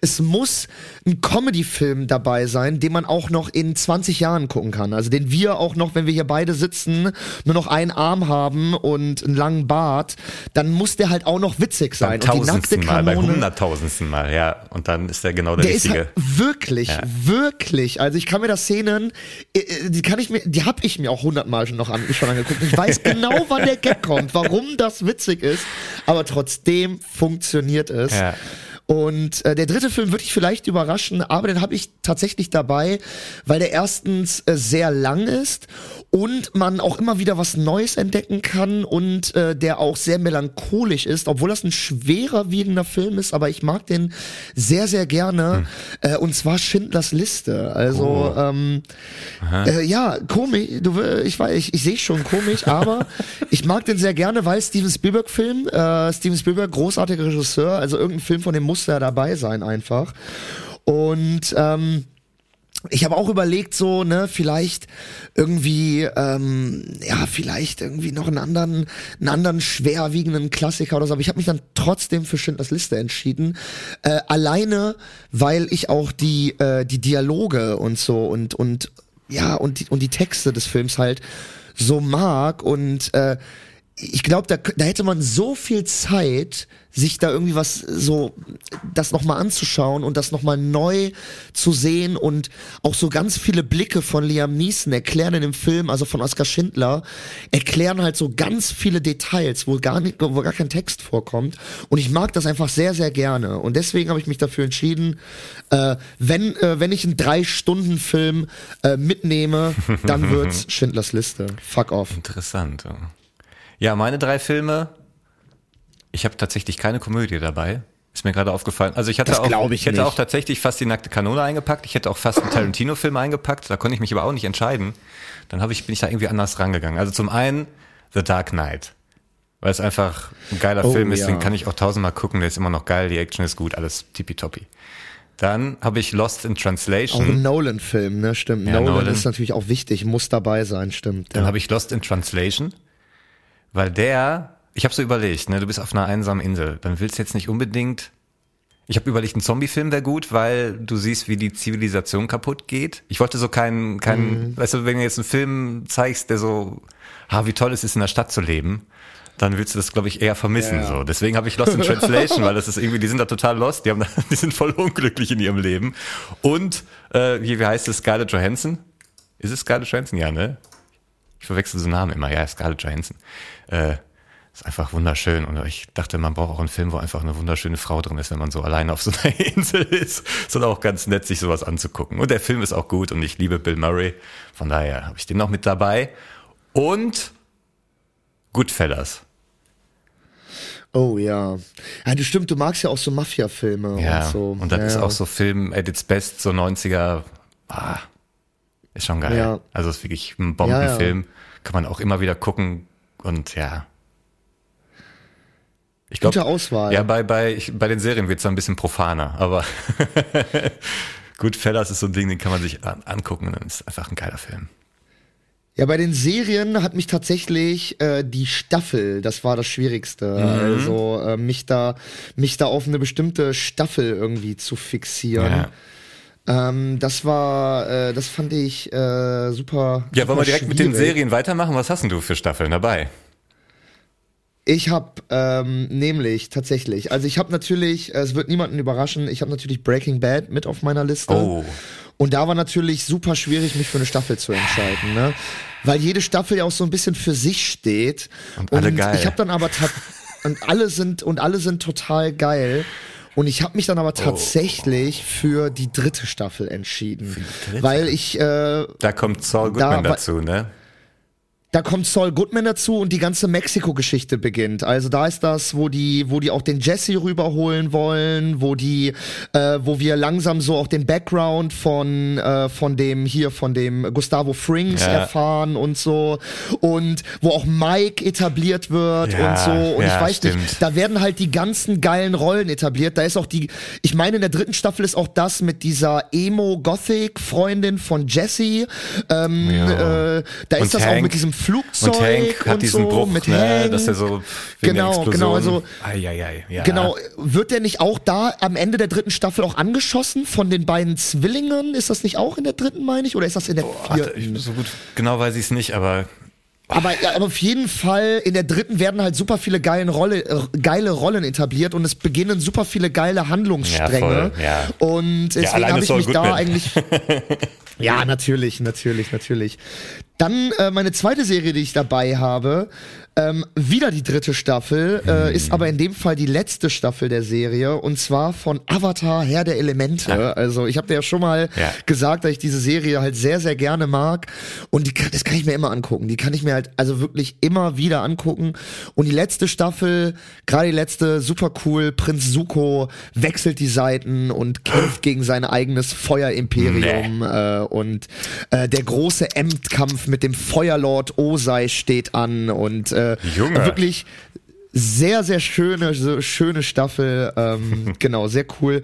es muss ein Comedy-Film dabei sein, den man auch noch in 20 Jahren gucken kann. Also den wir auch noch, wenn wir hier beide sitzen, nur noch einen Arm haben und einen langen Bart, dann muss der halt auch noch witzig
Beim
sein. Und die nackte
Mal, beim
Kanone.
hunderttausendsten Mal, ja. Und dann ist der genau der,
Der ist
richtige.
halt wirklich,
Ja.
wirklich. Also ich kann mir das Szenen, äh, äh, die kann ich mir, die habe ich mir auch hundertmal schon noch an, schon angeguckt. Ich weiß genau, wann der Gag kommt, warum das witzig ist, aber trotzdem funktioniert es.
Ja.
Und äh, der dritte Film würde ich vielleicht überraschen, aber den habe ich tatsächlich dabei, weil der erstens äh, sehr lang ist und man auch immer wieder was Neues entdecken kann und äh, der auch sehr melancholisch ist, obwohl das ein schwerer wiegender Film ist, aber ich mag den sehr, sehr gerne. Äh, und zwar Schindlers Liste. Also
Oh.
ähm, äh, ja, komisch, du, ich ich, ich sehe schon komisch, aber ich mag den sehr gerne, weil Steven Spielberg Film, äh, Steven Spielberg, großartiger Regisseur, also irgendein Film von dem muss ja dabei sein einfach. Und ähm, ich habe auch überlegt, so, ne, vielleicht irgendwie, ähm, ja, vielleicht irgendwie noch einen anderen, einen anderen schwerwiegenden Klassiker oder so. Aber ich habe mich dann trotzdem für Schindlers Liste entschieden. Äh, alleine, weil ich auch die, äh, die Dialoge und so und, und, ja, und die, und die Texte des Films halt so mag und, äh, ich glaube, da, da hätte man so viel Zeit, sich da irgendwie was so, das nochmal anzuschauen und das nochmal neu zu sehen und auch so ganz viele Blicke von Liam Neeson erklären in dem Film, also von Oskar Schindler, erklären halt so ganz viele Details, wo gar nicht, wo gar kein Text vorkommt. Und ich mag das einfach sehr, sehr gerne. Und deswegen habe ich mich dafür entschieden, äh, wenn, äh, wenn ich einen Drei-Stunden-Film äh, mitnehme, dann wird's Schindlers Liste. Fuck off.
Interessant. ja. Ja, meine drei Filme. Ich habe tatsächlich keine Komödie dabei. Ist mir gerade aufgefallen. Also ich hatte
Das
auch,
glaub ich
hätte
nicht.
auch tatsächlich fast die nackte Kanone eingepackt. Ich hätte auch fast einen Tarantino-Film eingepackt. Da konnte ich mich aber auch nicht entscheiden. Dann habe ich bin ich da irgendwie anders rangegangen. Also zum einen The Dark Knight, weil es einfach ein geiler
Oh,
Film ist.
ja.
Den kann ich auch tausendmal gucken. Der ist immer noch geil. Die Action ist gut, alles tippitoppi. Dann habe ich Lost in Translation.
Auch ein Nolan-Film, ne? Stimmt.
Ja,
Nolan,
Nolan.
ist natürlich auch wichtig, muss dabei sein, stimmt.
Dann
Ja.
habe ich Lost in Translation, weil der, ich habe so überlegt, ne, du bist auf einer einsamen Insel, dann willst du jetzt nicht unbedingt. Ich habe überlegt, ein Zombie-Film wäre gut, weil du siehst, wie die Zivilisation kaputt geht. Ich wollte so keinen, keinen,
Mhm.
weißt du, wenn du jetzt einen Film zeigst, der so, ha, wie toll es ist, in der Stadt zu leben, dann willst du das, glaube ich, eher vermissen.
Ja.
So, deswegen habe ich Lost in Translation, weil das ist irgendwie, die sind da total lost, die haben, da- die sind voll unglücklich in ihrem Leben. Und äh, wie, wie heißt es, Scarlett Johansson? Ist es Scarlett Johansson? Ja, ne? Ich verwechsel so Namen immer. Ja, Scarlett Johansson. Äh, ist einfach wunderschön. Und ich dachte, man braucht auch einen Film, wo einfach eine wunderschöne Frau drin ist, wenn man so alleine auf so einer Insel ist. Ist dann auch ganz nett, sich sowas anzugucken. Und der Film ist auch gut und ich liebe Bill Murray. Von daher habe ich den noch mit dabei. Und Goodfellas.
Oh ja. Ja, du stimmt, du magst ja auch so Mafia-Filme
Ja,
und so.
und das
ja,
ist auch so Film at its best, so 90er. Ah, ist schon geil.
Ja.
Also ist wirklich ein Bombenfilm. Kann man auch immer wieder gucken. Und ja. Ich
Gute
glaube,
Auswahl.
ja, bei, bei, ich, bei den Serien wird es ein bisschen profaner, aber Goodfellas ist so ein Ding, den kann man sich an, angucken und dann ist einfach ein geiler Film.
Ja, bei den Serien hat mich tatsächlich äh, die Staffel, das war das Schwierigste.
Mhm.
Also äh, mich da, mich da auf eine bestimmte Staffel irgendwie zu fixieren.
Ja.
Ähm, das war, äh, das fand ich äh, super.
Ja, wollen wir
super
direkt mit den
schwierig.
Serien weitermachen? Was hast denn du für Staffeln dabei?
Ich habe ähm, nämlich tatsächlich, also ich habe natürlich, es wird niemanden überraschen, ich habe natürlich Breaking Bad mit auf meiner Liste.
Oh.
Und da war natürlich super schwierig, mich für eine Staffel zu entscheiden, ne? Weil jede Staffel ja auch so ein bisschen für sich steht.
Und alle geil.
Ich habe dann aber und alle sind und alle sind total geil. Und ich habe mich dann aber tatsächlich oh. für die dritte Staffel entschieden. Weil ich. Äh,
da kommt Saul Goodman da, dazu, ne?
Da kommt Saul Goodman dazu und die ganze Mexiko-Geschichte beginnt. Also da ist das, wo die, wo die auch den Jesse rüberholen wollen, wo die, äh, wo wir langsam so auch den Background von äh, von dem hier von dem Gustavo Frings ja. erfahren und so und wo auch Mike etabliert wird ja, und so. Und ja, ich weiß stimmt. nicht, da werden halt die ganzen geilen Rollen etabliert. Da ist auch die, ich meine in der dritten Staffel ist auch das mit dieser Emo Gothic Freundin von Jesse. Ähm, äh, da ist und das Hank. auch mit diesem Flugzeug und Hank
hat diesen
so,
Bruch,
mit
ne, Hank. dass er so
genau, genau, also
ai, ai, ai, ja.
genau, wird der nicht auch da am Ende der dritten Staffel auch angeschossen von den beiden Zwillingen? Ist das nicht auch in der dritten, meine ich, oder ist das in der oh, vierten?
So gut, genau weiß ich es nicht, aber
aber, ja, aber auf jeden Fall, in der dritten werden halt super viele geile, Rolle, äh, geile Rollen etabliert und es beginnen super viele geile Handlungsstränge.
Ja, ja.
Und deswegen ja, habe ich mich da eigentlich. ja, natürlich, natürlich, natürlich. Dann äh, meine zweite Serie, die ich dabei habe, ähm, wieder die dritte Staffel, äh, hm. ist aber in dem Fall die letzte Staffel der Serie und zwar von Avatar Herr der Elemente. Ja. Also ich habe dir ja schon mal ja. gesagt, dass ich diese Serie halt sehr, sehr gerne mag und die kann, das kann ich mir immer angucken. Die kann ich mir halt also wirklich immer wieder angucken. Und die letzte Staffel, gerade die letzte, super cool. Prinz Zuko wechselt die Seiten und kämpft gegen sein eigenes Feuerimperium nee. äh, und äh, der große Endkampf mit dem Feuerlord Osei steht an und äh, äh,
Junge.
wirklich sehr, sehr schöne, so schöne Staffel. Ähm, genau, sehr cool.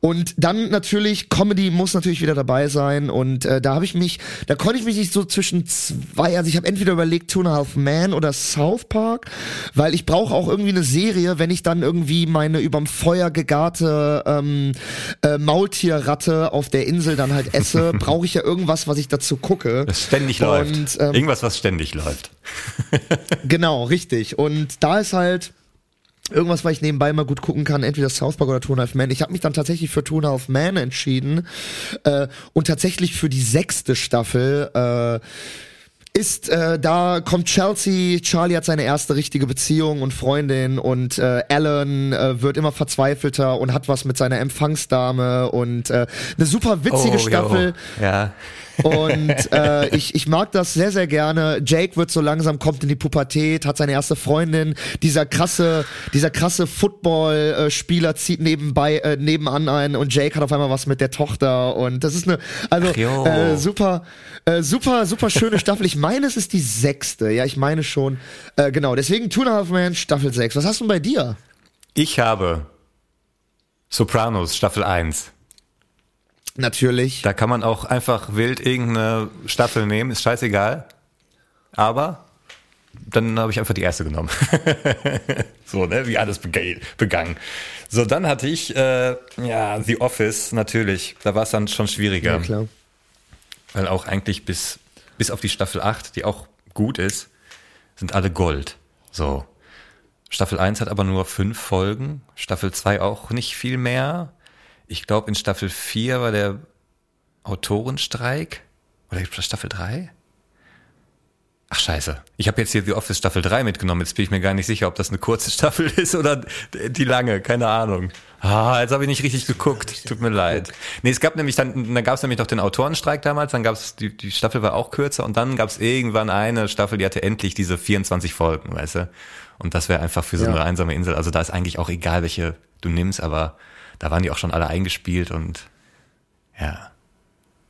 Und dann natürlich, Comedy muss natürlich wieder dabei sein. Und äh, da habe ich mich, da konnte ich mich nicht so zwischen zwei, also ich habe entweder überlegt Two and a Half Man oder South Park, weil ich brauche auch irgendwie eine Serie, wenn ich dann irgendwie meine überm Feuer gegarte ähm, äh, Maultierratte auf der Insel dann halt esse, brauche ich ja irgendwas, was ich dazu gucke.
Das ständig Und, läuft. Ähm, Irgendwas, was ständig läuft.
genau, richtig. Und da ist halt irgendwas, weil ich nebenbei mal gut gucken kann, entweder South Park oder Two and a Half Man. Ich habe mich dann tatsächlich für Two and a Half Man entschieden äh, und tatsächlich für die sechste Staffel. Äh, ist, äh, da kommt Chelsea, Charlie hat seine erste richtige Beziehung und Freundin und äh, Alan äh, wird immer verzweifelter und hat was mit seiner Empfangsdame und äh, eine super witzige oh, Staffel.
Jo. Ja.
Und äh, ich, ich mag das sehr, sehr gerne. Jake wird so langsam, kommt in die Pubertät, hat seine erste Freundin. Dieser krasse, dieser krasse Football-Spieler zieht nebenbei, äh, nebenan ein und Jake hat auf einmal was mit der Tochter. Und das ist eine, also äh, super, äh, super, super schöne Staffel. Ich meine, es ist die sechste. Ja, ich meine schon. Äh, genau, deswegen Two and a Half Man, Staffel 6. Was hast du bei dir?
Ich habe Sopranos, Staffel 1.
Natürlich.
Da kann man auch einfach wild irgendeine Staffel nehmen, ist scheißegal. Aber dann habe ich einfach die erste genommen. so, ne, wie alles begangen. So, dann hatte ich, äh, ja, The Office, natürlich. Da war es dann schon schwieriger. Ja,
klar.
Weil auch eigentlich bis, bis auf die Staffel 8, die auch gut ist, sind alle Gold. So. Staffel 1 hat aber nur fünf Folgen, Staffel 2 auch nicht viel mehr. Ich glaube, in Staffel 4 war der Autorenstreik. Oder Staffel 3? Ach scheiße. Ich habe jetzt hier The Office Staffel 3 mitgenommen. Jetzt bin ich mir gar nicht sicher, ob das eine kurze Staffel ist oder die lange. Keine Ahnung. Ah, jetzt habe ich nicht richtig geguckt. Tut mir leid. Nee, es gab nämlich dann, dann gab es nämlich noch den Autorenstreik damals, dann gab es, die, die Staffel war auch kürzer und dann gab es irgendwann eine Staffel, die hatte endlich diese 24 Folgen, weißt du? Und das wäre einfach für so ja. eine einsame Insel. Also da ist eigentlich auch egal, welche du nimmst, aber da waren die auch schon alle eingespielt und ja.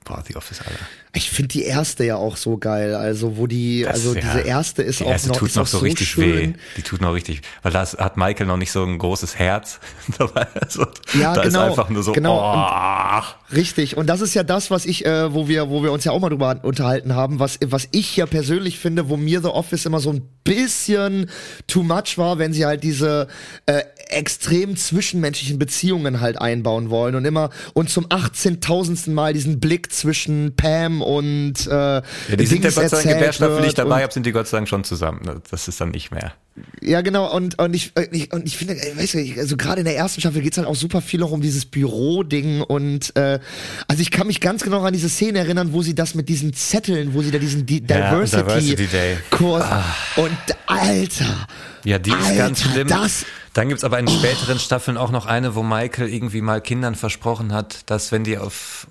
Boah, The Office, alle.
Ich finde die erste ja auch so geil. Also, wo die, das, also ja, diese erste ist die auch erste
noch, tut noch so,
so
richtig
schön.
weh. Die tut noch richtig, weil da hat Michael noch nicht so ein großes Herz. also,
ja,
da
genau.
ist einfach nur so,
genau.
oh.
Und, richtig. Und das ist ja das, was ich, äh, wo wir, wo wir uns ja auch mal drüber unterhalten haben, was, was ich ja persönlich finde, wo mir The Office immer so ein bisschen too much war, wenn sie halt diese äh, extrem zwischenmenschlichen Beziehungen halt einbauen wollen und immer und zum 18.000. Mal diesen Blick zwischen Pam und äh, ja,
die sind ja Gott sei Dank in der Staffel, die ich dabei habe, sind die Gott sei Dank schon zusammen. Das ist dann nicht mehr.
Ja, genau, und, und ich, ich und ich finde, weißt du, also gerade in der ersten Staffel geht's halt auch super viel noch um dieses Büro-Ding und äh, also ich kann mich ganz genau an diese Szene erinnern, wo sie das mit diesen Zetteln, wo sie da diesen Di Diversity,
ja, Diversity
Kurs ah. und Alter.
Ja, die ist
Alter,
ganz schlimm.
Das
Dann gibt's aber in späteren Staffeln auch noch eine, wo Michael irgendwie mal Kindern versprochen hat, dass wenn die auf,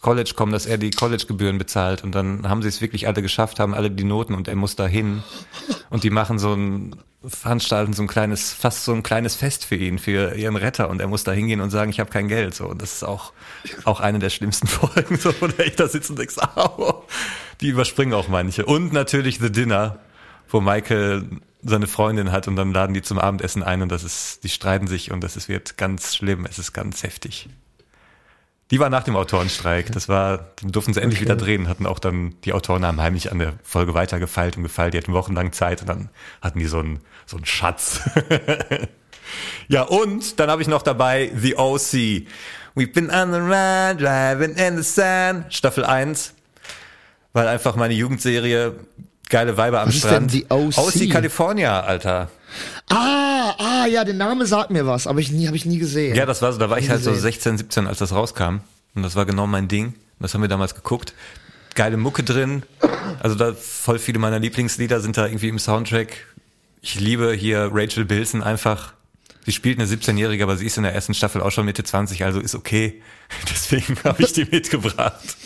College kommen, dass er die Collegegebühren bezahlt. Und dann haben sie es wirklich alle geschafft, haben alle die Noten und er muss da hin. Und die machen so ein, veranstalten so ein kleines, fast so ein kleines Fest für ihn, für ihren Retter. Und er muss da hingehen und sagen, ich habe kein Geld. So, und das ist auch, auch eine der schlimmsten Folgen, so, wo ich da sitze und denkst, au, die überspringen auch manche. Und natürlich The Dinner, wo Michael seine Freundin hat und dann laden die zum Abendessen ein und das ist, die streiten sich und das ist, wird ganz schlimm, es ist ganz heftig. Die war nach dem Autorenstreik. Das war, dann durften sie endlich
Okay.
wieder drehen, hatten auch dann, die Autoren haben heimlich an der Folge weitergefeilt und gefeilt, die hatten wochenlang Zeit und dann hatten die so einen, so einen Schatz. ja, und dann habe ich noch dabei The OC. We've been on the run, driving in the sun. Staffel 1. Weil einfach meine Jugendserie, geile Weiber am
Was ist
Strand.
denn The OC?
OC California, Alter.
Ah, ah, ja, der Name sagt mir was, aber ich nie, habe ich nie gesehen.
Ja, das war so, da war ich halt so
gesehen.
16, 17, als das rauskam. Und das war genau mein Ding. Und das haben wir damals geguckt. Geile Mucke drin. Also da voll viele meiner Lieblingslieder sind da irgendwie im Soundtrack. Ich liebe hier Rachel Bilson einfach. Sie spielt eine 17-Jährige, aber sie ist in der ersten Staffel auch schon Mitte 20, also ist okay. Deswegen habe ich die mitgebracht.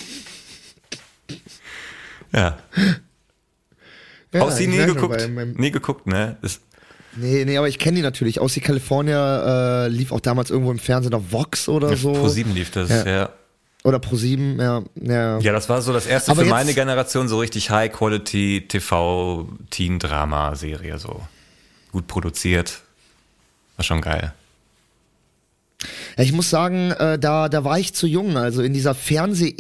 Ja.
ja,
Auch sie nie geguckt. Nie geguckt, ne? Ist,
Nee, nee, aber ich kenne die natürlich. Aus die California äh, lief auch damals irgendwo im Fernsehen auf Vox oder so.
Pro 7 lief das,
Ja.
ja.
Oder Pro 7, ja. Ja,
Ja, das war so das erste
Aber
für meine Generation so richtig High-Quality TV-Teen-Drama-Serie, so gut produziert. War schon geil.
Ja, ich muss sagen, äh, da, da war ich zu jung. Also in dieser Fernseh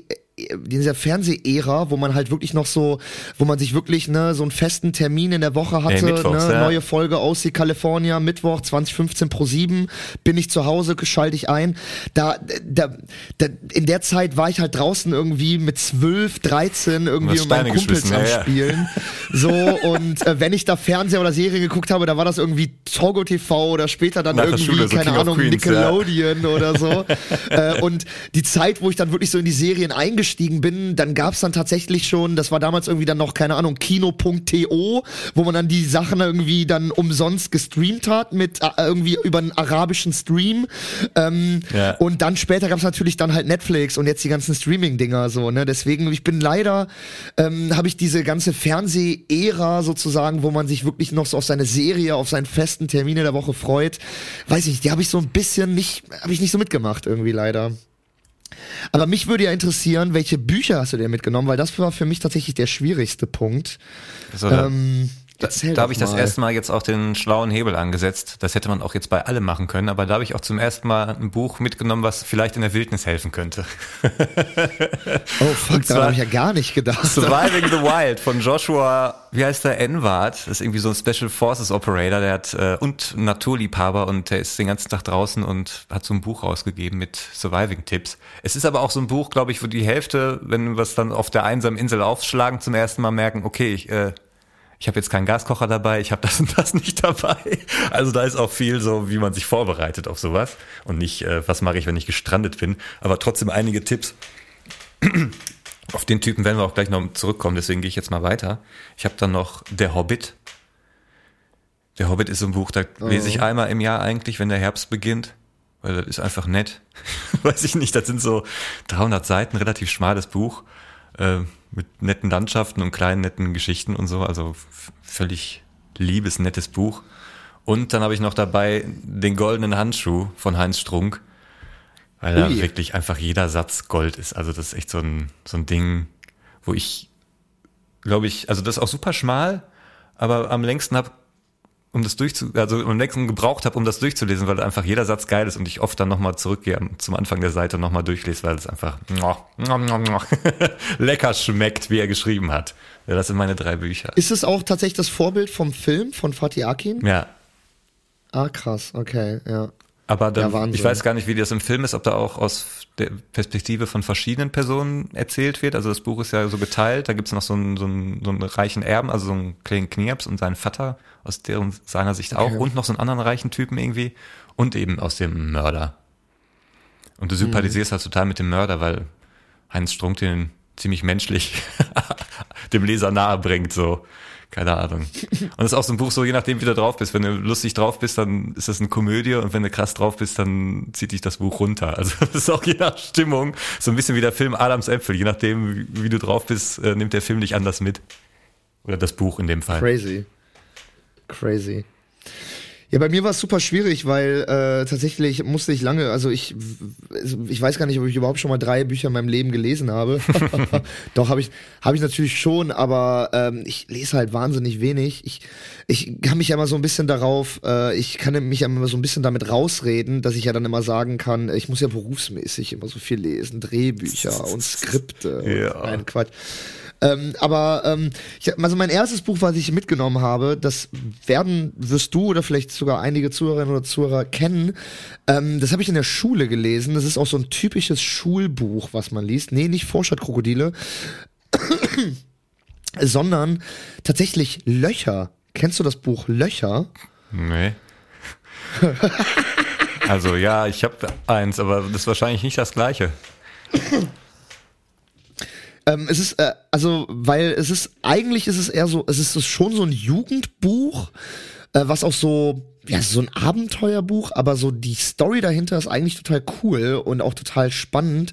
in dieser Fernsehära, wo man halt wirklich noch so, wo man sich wirklich ne so einen festen Termin in der Woche hatte,
mittwochs,
ne,
ja.
neue Folge aus die California Mittwoch 2015 pro 7, bin ich zu Hause, schalte ich ein. Da, da, da in der Zeit war ich halt draußen irgendwie mit 12, 13 irgendwie mit meinen Kumpels am
ja, ja.
Spielen. So und äh, wenn ich da Fernseher oder Serie geguckt habe, da war das irgendwie Togo TV oder später dann
Nach
irgendwie
Schule, so
keine
King
Ahnung
Queens.
Nickelodeon oder so. äh, und die Zeit, wo ich dann wirklich so in die Serien eingestiegen bin, dann gab's dann tatsächlich schon, das war damals irgendwie dann noch, keine Ahnung, Kino.to, wo man dann die Sachen irgendwie dann umsonst gestreamt hat mit äh, irgendwie über einen arabischen Stream. Ähm,
Ja.
Und dann später gab's natürlich dann halt Netflix und jetzt die ganzen Streaming-Dinger so, ne? Deswegen, ich bin leider, ähm, habe ich diese ganze Fernseh-Ära sozusagen, wo man sich wirklich noch so auf seine Serie, auf seinen festen Termine der Woche freut. Weiß ich nicht, die habe ich so ein bisschen nicht, habe ich nicht so mitgemacht irgendwie leider. Aber mich würde ja interessieren, welche Bücher hast du dir mitgenommen, weil das war für mich tatsächlich der schwierigste Punkt.
So, da
Ähm, erzähl
da
doch
habe ich das erste Mal jetzt auch den schlauen Hebel angesetzt. Das hätte man auch jetzt bei allem machen können, aber da habe ich auch zum ersten Mal ein Buch mitgenommen, was vielleicht in der Wildnis helfen könnte.
Oh fuck, daran habe ich ja gar nicht gedacht.
Surviving the Wild von Joshua, wie heißt der, Enward. Das ist irgendwie so ein Special Forces Operator, der hat, äh, und Naturliebhaber und der ist den ganzen Tag draußen und hat so ein Buch rausgegeben mit Surviving-Tipps. Es ist aber auch so ein Buch, glaube ich, wo die Hälfte, wenn wir es dann auf der einsamen Insel aufschlagen, zum ersten Mal merken, okay, ich, äh, ich habe jetzt keinen Gaskocher dabei, ich habe das und das nicht dabei. Also da ist auch viel so, wie man sich vorbereitet auf sowas und nicht, äh, was mache ich, wenn ich gestrandet bin. Aber trotzdem einige Tipps. Auf den Typen werden wir auch gleich noch zurückkommen, deswegen gehe ich jetzt mal weiter. Ich habe dann noch Der Hobbit. Der Hobbit ist so ein Buch, da lese ich einmal im Jahr eigentlich, wenn der Herbst beginnt, weil das ist einfach nett. Weiß ich nicht, das sind so 300 Seiten, relativ schmales Buch äh, mit netten Landschaften und kleinen netten Geschichten und so, also völlig liebes, nettes Buch. Und dann habe ich noch dabei den goldenen Handschuh von Heinz Strunk, weil da wirklich einfach jeder Satz Gold ist. Also das ist echt so ein, so ein Ding, wo ich, glaube ich, also das ist auch super schmal, aber am längsten habe, um das durchzu, also am längsten gebraucht habe, um das durchzulesen, weil einfach jeder Satz geil ist und ich oft dann nochmal zurückgehe zum Anfang der Seite und nochmal durchlese, weil es einfach lecker schmeckt, wie er geschrieben hat. Ja, das sind meine drei Bücher.
Ist es auch tatsächlich das Vorbild vom Film von Fatih Akin?
Ja,
Ah, krass, okay, ja.
Aber dann,
Ja,
ich weiß gar nicht, wie das im Film ist, ob da auch aus der Perspektive von verschiedenen Personen erzählt wird. Also das Buch ist ja so geteilt, da gibt's noch so einen, so, einen, so einen reichen Erben, also so einen kleinen Knirps und seinen Vater, aus deren seiner Sicht auch,
Okay.
und noch so einen anderen reichen Typen irgendwie und eben aus dem Mörder. Und du sympathisierst halt total mit dem Mörder, weil Heinz Strunk den ziemlich menschlich dem Leser nahe bringt, so Keine Ahnung. Und das ist auch so ein Buch, so je nachdem, wie du drauf bist. Wenn du lustig drauf bist, dann ist das eine Komödie und wenn du krass drauf bist, dann zieht dich das Buch runter. Also das ist auch je nach Stimmung so ein bisschen wie der Film Adams Äpfel. Je nachdem, wie du drauf bist, äh, nimmt der Film dich anders mit. Oder das Buch in dem Fall.
Crazy. Crazy. Ja, bei mir war es super schwierig, weil äh, tatsächlich musste ich lange, also ich, ich weiß gar nicht, ob ich überhaupt schon mal drei Bücher in meinem Leben gelesen habe. Doch, habe ich, hab ich natürlich schon, aber ähm, ich lese halt wahnsinnig wenig. Ich, ich kann mich ja immer so ein bisschen darauf, äh, ich kann mich ja immer so ein bisschen damit rausreden, dass ich ja dann immer sagen kann, ich muss ja berufsmäßig immer so viel lesen, Drehbücher und Skripte.
Ja.
Und, nein, Quatsch. Ähm, aber ähm, ich, also mein erstes Buch, was ich mitgenommen habe, das werden wirst du oder vielleicht sogar einige Zuhörerinnen oder Zuhörer kennen. Ähm, das habe ich in der Schule gelesen. Das ist auch so ein typisches Schulbuch, was man liest. Nee, nicht Vorstadtkrokodile, sondern tatsächlich Löcher. Kennst du das Buch Löcher?
Nee. also ja, ich habe eins, aber das ist wahrscheinlich nicht das gleiche.
Ähm, es ist, äh, also, weil es ist, eigentlich ist es eher so, es ist schon so ein Jugendbuch, äh, was auch so, ja, so ein Abenteuerbuch, aber so die Story dahinter ist eigentlich total cool und auch total spannend.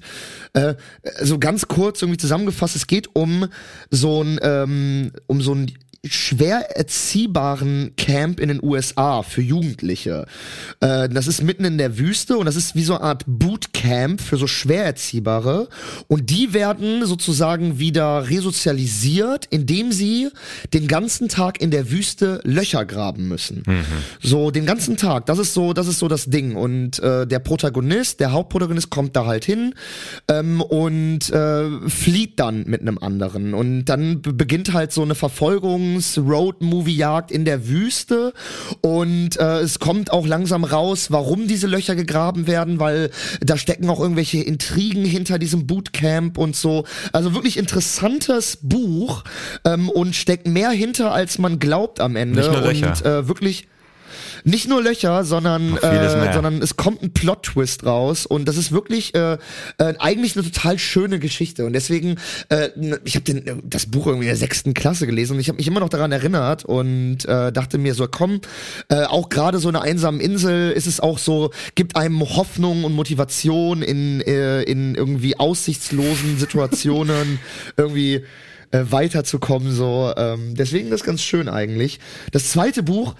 Äh, so ganz kurz irgendwie zusammengefasst, es geht um so ein, ähm, um so ein schwer erziehbaren Camp in den USA für Jugendliche. Äh, das ist mitten in der Wüste und das ist wie so eine Art Bootcamp für so schwer erziehbare und die werden sozusagen wieder resozialisiert, indem sie den ganzen Tag in der Wüste Löcher graben müssen. Mhm. So den ganzen Tag. Das ist so, das ist so das Ding und äh, der Protagonist, der Hauptprotagonist kommt da halt hin ähm, und äh, flieht dann mit einem anderen und dann beginnt halt so eine Verfolgung Road-Movie-Jagd in der Wüste und äh, es kommt auch langsam raus, warum diese Löcher gegraben werden, weil da stecken auch irgendwelche Intrigen hinter diesem Bootcamp und so. Also wirklich interessantes Buch ähm, und steckt mehr hinter, als man glaubt am Ende.
Nicht nur Löcher.
Und äh, wirklich nicht nur Löcher, sondern äh, sondern es kommt ein Plot-Twist raus und das ist wirklich äh, äh, eigentlich eine total schöne Geschichte. Und deswegen äh, ich habe das Buch irgendwie in der sechsten Klasse gelesen und ich habe mich immer noch daran erinnert und äh, dachte mir so komm äh, auch gerade so eine einsame Insel ist es auch so gibt einem Hoffnung und Motivation in äh, in irgendwie aussichtslosen Situationen irgendwie äh, weiterzukommen so ähm, deswegen das ganz schön eigentlich. Das zweite Buch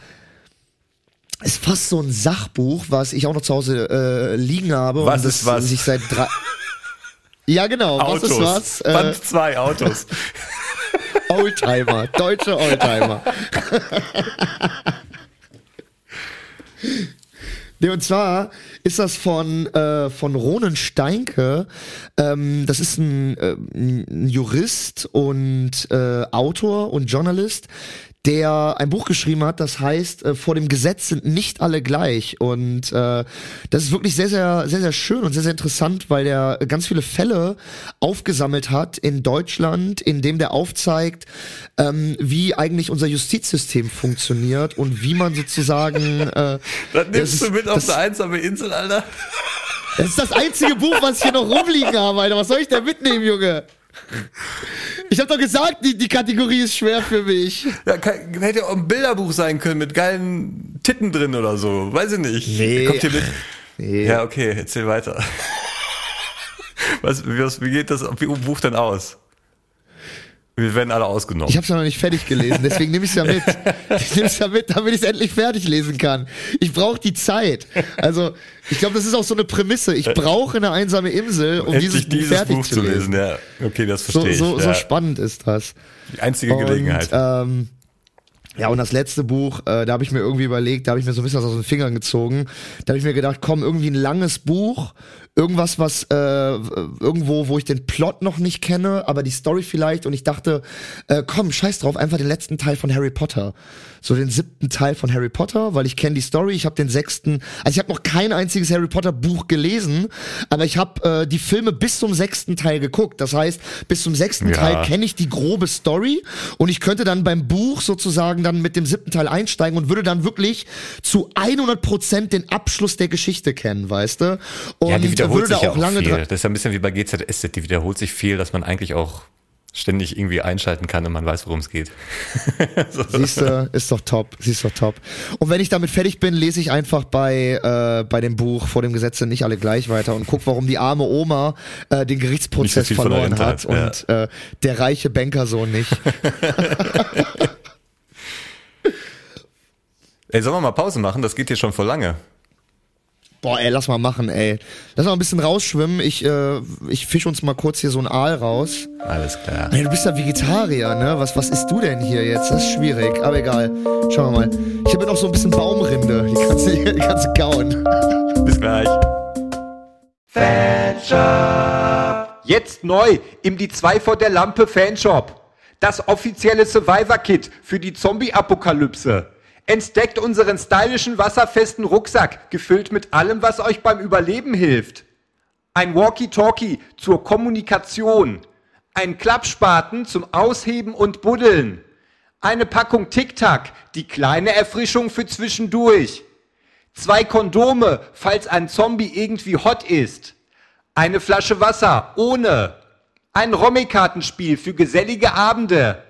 ist fast so ein Sachbuch, was ich auch noch zu Hause äh, liegen habe.
Was
und
ist was?
Sich seit drei ja, genau.
Autos.
Was ist was? Äh,
Band zwei Autos.
Oldtimer, deutsche Oldtimer. Nee, und zwar ist das von, äh, von Ronen Steinke. Ähm, das ist ein, äh, ein Jurist und äh, Autor und Journalist, der ein Buch geschrieben hat, das heißt, äh, vor dem Gesetz sind nicht alle gleich. Und äh, das ist wirklich sehr, sehr, sehr, sehr schön und sehr, sehr interessant, weil der ganz viele Fälle aufgesammelt hat in Deutschland, in dem der aufzeigt, ähm, wie eigentlich unser Justizsystem funktioniert und wie man sozusagen. Äh,
das nimmst
das
du
ist-
mit auf eine einsame Insel, Alter.
Das ist das einzige Buch, was ich hier noch rumliegen habe, Alter. Was soll ich denn mitnehmen, Junge? Ich hab doch gesagt, die, die Kategorie ist schwer für mich.
Ja, kann, hätte auch ein Bilderbuch sein können mit geilen Titten drin oder so. Weiß ich nicht.
Nee.
Kommt hier mit.
Nee.
Ja, okay, erzähl weiter. Was, wie, wie geht das Buch denn aus? Wir werden alle ausgenommen.
Ich hab's ja noch nicht fertig gelesen, deswegen nehme ich's ja mit. Ich nehme es ja mit, damit ich es endlich fertig lesen kann. Ich brauche die Zeit. Also, ich glaube, das ist auch so eine Prämisse. Ich brauche eine einsame Insel, um
Endlich
dieses Buch fertig
Buch
zu lesen.
lesen. Ja, okay, das
So,
verstehe
so,
ich.
so
ja.
spannend ist das.
Die einzige Gelegenheit.
Und, ähm, ja, und das letzte Buch, äh, da habe ich mir irgendwie überlegt, da habe ich mir so ein bisschen was aus den Fingern gezogen. Da habe ich mir gedacht, komm, irgendwie ein langes Buch, irgendwas, was äh, irgendwo, wo ich den Plot noch nicht kenne, aber die Story vielleicht. Und ich dachte, äh, komm, scheiß drauf, einfach den letzten Teil von Harry Potter. So den siebten Teil von Harry Potter, weil ich kenne die Story, ich habe den sechsten, also ich habe noch kein einziges Harry Potter Buch gelesen, aber ich habe äh, die Filme bis zum sechsten Teil geguckt. Das heißt, bis zum sechsten
Ja.
Teil kenne ich die grobe Story und ich könnte dann beim Buch sozusagen dann mit dem siebten Teil einsteigen und würde dann wirklich zu 100 Prozent den Abschluss der Geschichte kennen, weißt du? Und
ja, die wiederholt sich ja
auch lange
viel. Das ist ja ein bisschen wie bei GZSZ, die wiederholt sich viel, dass man eigentlich auch ständig irgendwie einschalten kann und man weiß, worum es geht.
so. Siehst du, ist doch top, siehst doch top. Und wenn ich damit fertig bin, lese ich einfach bei äh, bei dem Buch vor dem Gesetz sind nicht alle gleich weiter und guck, warum die arme Oma äh, den Gerichtsprozess so verloren hat ja. und äh, der reiche Bankersohn nicht.
Ey, sollen wir mal Pause machen? Das geht hier schon vor lange.
Boah, ey, lass mal machen, ey. Lass mal ein bisschen rausschwimmen. Ich, äh, ich fisch uns mal kurz hier so ein Aal raus.
Alles klar.
Ey, du bist ja Vegetarier, ne? Was, was isst du denn hier jetzt? Das ist schwierig, aber egal. Schauen wir mal. Ich habe noch so ein bisschen Baumrinde. Die kannst du, die kannst du kauen.
Bis gleich.
Fanshop. Jetzt neu im Die 2 vor der Lampe Fanshop. Das offizielle Survivor-Kit für die Zombie-Apokalypse. Entdeckt unseren stylischen, wasserfesten Rucksack, gefüllt mit allem, was euch beim Überleben hilft. Ein Walkie-Talkie zur Kommunikation. Ein Klappspaten zum Ausheben und Buddeln. Eine Packung Tic-Tac, die kleine Erfrischung für zwischendurch. Zwei Kondome, falls ein Zombie irgendwie hot ist. Eine Flasche Wasser, ohne. Ein Rommi-Kartenspiel für gesellige Abende.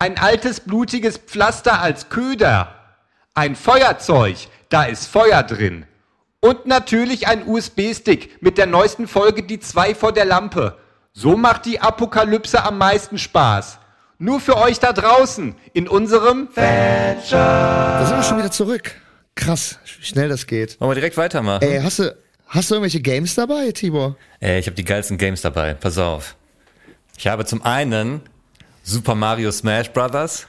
Ein altes blutiges Pflaster als Köder ein Feuerzeug, da ist Feuer drin. Und natürlich ein USB-Stick mit der neuesten Folge Die zwei vor der Lampe. So macht die Apokalypse am meisten Spaß. Nur für euch da draußen in unserem Fanshop.
Da sind wir schon wieder zurück. Krass, wie schnell das geht.
Wollen wir direkt weitermachen?
Ey, hast du, hast du irgendwelche Games dabei, Tibor?
Ey, ich habe die geilsten Games dabei. Pass auf. Ich habe zum einen Super Mario Smash Brothers.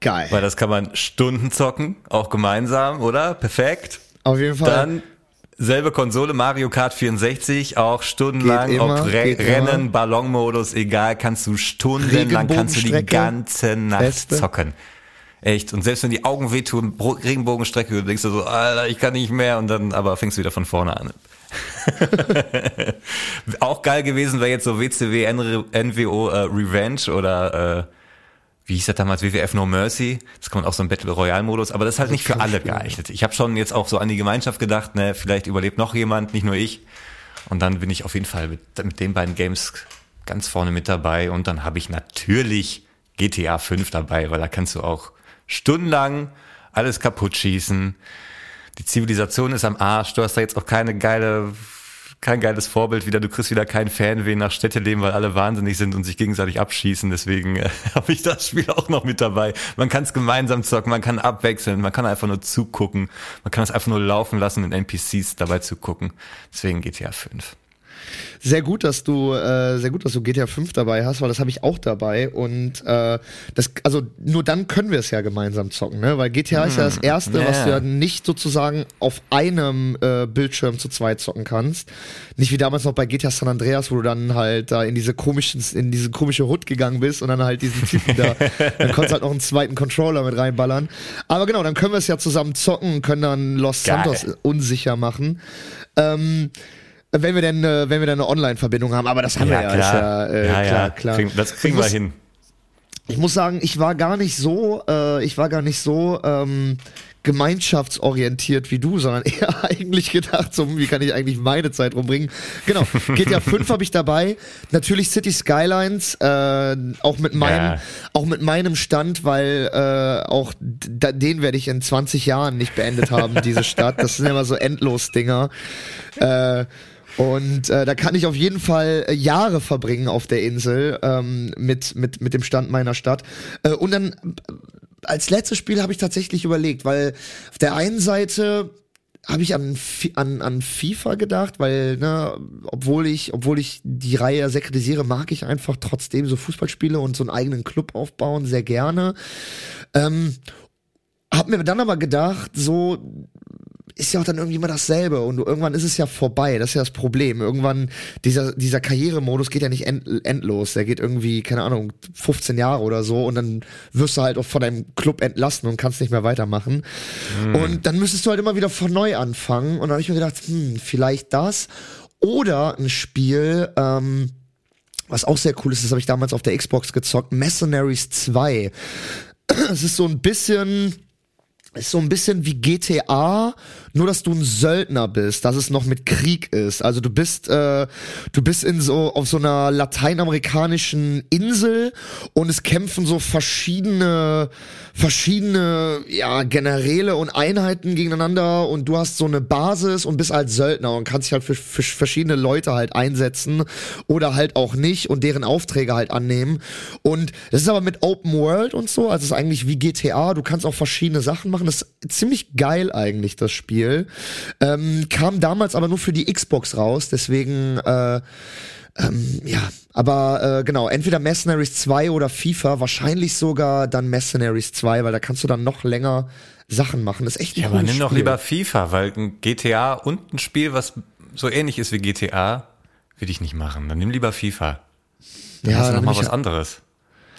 Geil.
Weil das kann man Stunden zocken, auch gemeinsam, oder? Perfekt.
Auf jeden Fall.
Dann selbe Konsole, Mario Kart 64, auch stundenlang, immer, ob Re Rennen, Ballonmodus, egal, kannst du stundenlang, kannst du die ganze Nacht Beste. zocken. Echt. Und selbst wenn die Augen wehtun, Regenbogenstrecke, du denkst du so, Alter, ich kann nicht mehr und dann, aber fängst du wieder von vorne an. auch geil gewesen wäre jetzt so WCW NWO äh, Revenge oder äh, wie hieß das damals, WWF No Mercy, das kann man auch so im Battle Royale Modus, aber das ist halt nicht für alle geeignet. Ich habe schon jetzt auch so an die Gemeinschaft gedacht, ne, vielleicht überlebt noch jemand, nicht nur ich. Und dann bin ich auf jeden Fall mit, mit den beiden Games ganz vorne mit dabei und dann habe ich natürlich GTA 5 dabei, weil da kannst du auch stundenlang alles kaputt schießen. Die Zivilisation ist am Arsch, du hast da jetzt auch keine geile kein geiles Vorbild wieder. Du kriegst wieder keinen Fan wegen nach Städteleben, weil alle wahnsinnig sind und sich gegenseitig abschießen. Deswegen äh, habe ich das Spiel auch noch mit dabei. Man kann es gemeinsam zocken, man kann abwechseln, man kann einfach nur zugucken, man kann es einfach nur laufen lassen und NPCs dabei zugucken. Deswegen GTA 5
sehr gut, dass du äh, sehr gut, dass du GTA 5 dabei hast, weil das habe ich auch dabei und äh, das also nur dann können wir es ja gemeinsam zocken, ne? Weil GTA hm. ist ja das hm. erste, yeah. was du ja nicht sozusagen auf einem äh, Bildschirm zu zweit zocken kannst. Nicht wie damals noch bei GTA San Andreas, wo du dann halt da in diese komischen in diese komische Hut gegangen bist und dann halt diesen Typen da dann konntest halt noch einen zweiten Controller mit reinballern. Aber genau, dann können wir es ja zusammen zocken und können dann Los Geil. Santos unsicher machen. Ähm, wenn wir denn, äh, wenn wir dann eine Online-Verbindung haben, aber das haben ja, wir ja.
Klar. Ja, äh, ja,
klar, klar.
Kriegen, das kriegen wir hin.
Ich muss sagen, ich war gar nicht so, äh, ich war gar nicht so ähm, gemeinschaftsorientiert wie du, sondern eher eigentlich gedacht, so, wie kann ich eigentlich meine Zeit rumbringen. Genau, GTA 5 habe ich dabei. Natürlich City Skylines, äh, auch mit meinem, ja. auch mit meinem Stand, weil äh, auch den werde ich in 20 Jahren nicht beendet haben, diese Stadt. Das sind immer so endlos Dinger. Äh, und äh, da kann ich auf jeden Fall äh, Jahre verbringen auf der Insel ähm, mit, mit, mit dem Stand meiner Stadt. Äh, und dann äh, als letztes Spiel habe ich tatsächlich überlegt, weil auf der einen Seite habe ich an, an, an FIFA gedacht, weil, ne, obwohl ich, obwohl ich die Reihe sehr kritisiere, mag ich einfach trotzdem so Fußballspiele und so einen eigenen Club aufbauen sehr gerne. Ähm, hab mir dann aber gedacht, so ist ja auch dann irgendwie immer dasselbe und irgendwann ist es ja vorbei. Das ist ja das Problem. Irgendwann, dieser, dieser Karrieremodus geht ja nicht end, endlos. Der geht irgendwie, keine Ahnung, 15 Jahre oder so und dann wirst du halt auch von deinem Club entlassen und kannst nicht mehr weitermachen. Mhm. Und dann müsstest du halt immer wieder von neu anfangen. Und dann habe ich mir gedacht, hm, vielleicht das. Oder ein Spiel, ähm, was auch sehr cool ist, das habe ich damals auf der Xbox gezockt, Mercenaries 2. Es ist so ein bisschen ist so ein bisschen wie GTA, nur dass du ein Söldner bist, dass es noch mit Krieg ist. Also du bist, äh, du bist in so auf so einer lateinamerikanischen Insel und es kämpfen so verschiedene, verschiedene ja Generäle und Einheiten gegeneinander und du hast so eine Basis und bist als Söldner und kannst dich halt für, für verschiedene Leute halt einsetzen oder halt auch nicht und deren Aufträge halt annehmen. Und das ist aber mit Open World und so, also es ist eigentlich wie GTA. Du kannst auch verschiedene Sachen machen. Das ist ziemlich geil eigentlich, das Spiel. Ähm, kam damals aber nur für die Xbox raus, deswegen äh, ähm, ja, aber äh, genau, entweder Mercenaries 2 oder FIFA, wahrscheinlich sogar dann Mercenaries 2, weil da kannst du dann noch länger Sachen machen. Das ist echt ein
Ja, aber nimm doch lieber FIFA, weil ein GTA und ein Spiel, was so ähnlich ist wie GTA, will ich nicht machen. Dann nimm lieber FIFA. Dann ja, hast du noch mal was anderes.